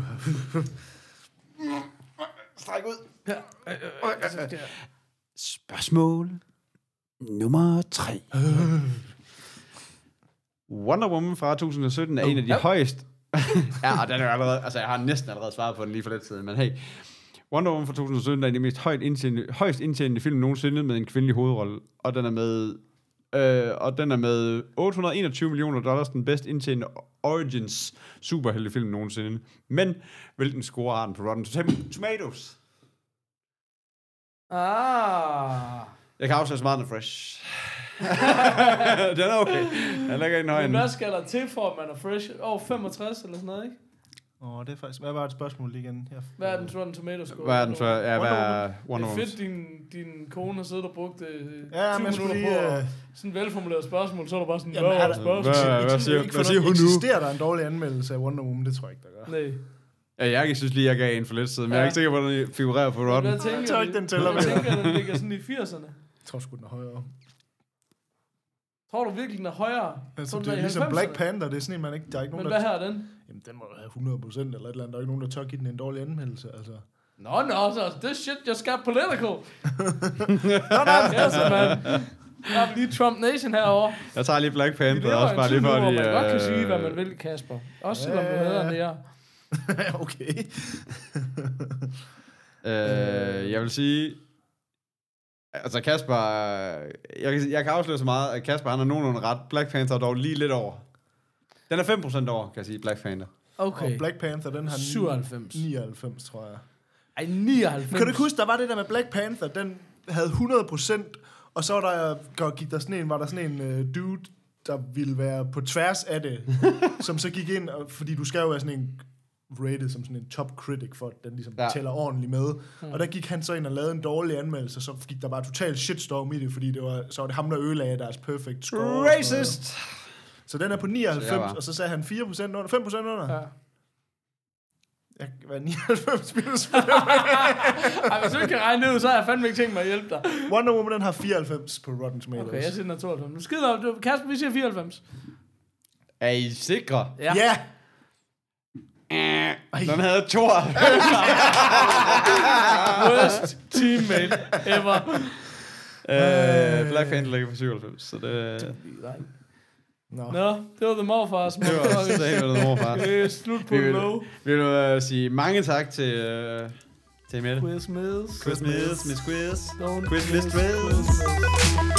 Stræk ud. Øh, øh, øh, Spørgsmål nummer tre. Wonder Woman fra 2017 er en af de Ja. højst... *laughs* ja, og den er allerede... Altså, jeg har næsten allerede svaret på den lige for lidt siden, men hey. Wonder Woman fra 2017 er en af de mest højt indtjenende, højst indtjenende film nogensinde med en kvindelig hovedrolle, og den er med... Øh, og den er med 821 millioner dollars den bedst indtjenende Origins superheltefilm nogensinde. Men hvilken score har den på Rotten Tomatoes? Ah. Jeg kan afsløre så meget, den er fresh. *laughs* den er okay. Den ligger Men højere hvad skal der til for, at man er fresh? Over 65 eller sådan noget, ikke? Åh, oh, det er faktisk... Hvad var et spørgsmål lige igen? Jeg, Hvad er den Rotten Tomatoes score? Hvad er den så? Ja, hvad er Det Wonder er Woman? fedt, din, din kone har siddet og brugt øh, Ja, 20 men jeg skulle minutter lige... på Øh, sådan et velformuleret spørgsmål, så er der bare sådan, Jamen, hvad er er der- spørgsmål? Hvad- hvad siger- ikke hvad for siger hun nu? Eksisterer der en dårlig anmeldelse af Wonder Woman? Det tror jeg ikke, der gør. Nej. Ja, jeg synes lige, jeg gav en for lidt siden, men jeg er Ja. ikke sikker på, at den figurerer på Men Rotten. Hvad tænker Jeg tror du? ikke, den tæller Jeg mere. tænker, den ligger sådan i 80'erne. Jeg tror sgu, den er højere. Tror du virkelig, den er højere? Altså, Tror det er ligesom 90'erne? Black Panther, det er sådan en, man ikke... Der er ikke Men nogen, hvad der... her er den? Jamen, den må have 100 procent eller et eller andet. Der er ikke nogen, der tør give den en dårlig anmeldelse, altså. Nå, nå, så this shit just got political. nå, nå, yes, man. Der er lige Trump Nation herovre. Jeg tager lige Black Panther også, bare lige for hvor de... man godt kan øh, sige, hvad man vil, Kasper. Også selvom du Ja. hedder nære. *laughs* okay. Øh, jeg vil sige... Altså Kasper... Jeg, kan- jeg kan afsløre så meget, at Kasper han har nogenlunde ret. Black Panther er dog lige lidt over. Den er 5% over, kan jeg sige, Black Panther. Okay. Og Black Panther, den har 97. 99, tror jeg. Ej, 99. Kan du huske, der var det der med Black Panther, den havde 100 procent, og så var der, går- gik der sådan en, var der sådan en uh, dude, der ville være på tværs af det, *laughs* som så gik ind, og, fordi du skal jo være sådan en rated som sådan en top critic, for at den ligesom Ja. tæller ordentligt med. Mm. Og der gik han så ind og lavede en dårlig anmeldelse, så gik der bare total shitstorm i det, fordi det var, så var det ham, der ødelagde deres perfect score. Racist! Så den er på 99, Så var- og så sagde han 4% under, 5% under. Ja. Jeg være 99 spillet Ej, hvis du ikke kan regne det ud, så har jeg fandme ikke tænkt mig at hjælpe dig. Wonder Woman, den har 94 på Rotten Tomatoes. Okay, jeg siger, den er 92. Nu skider op. Du- Kasper, vi siger 94. Er I sikre? Ja. Ja! Den havde to. *laughs* Worst teammate ever. Øh, Black Panther ligger på 97, så det, Nå. Nå, det var The Morfars. det var så helt noget morfar. Det er slut på Vi vil, low. vi vil uh, sige mange tak til, uh, til Mette. Quiz Mills. Quiz Miss, Miss Quiz. Quiz miss Miss Quiz.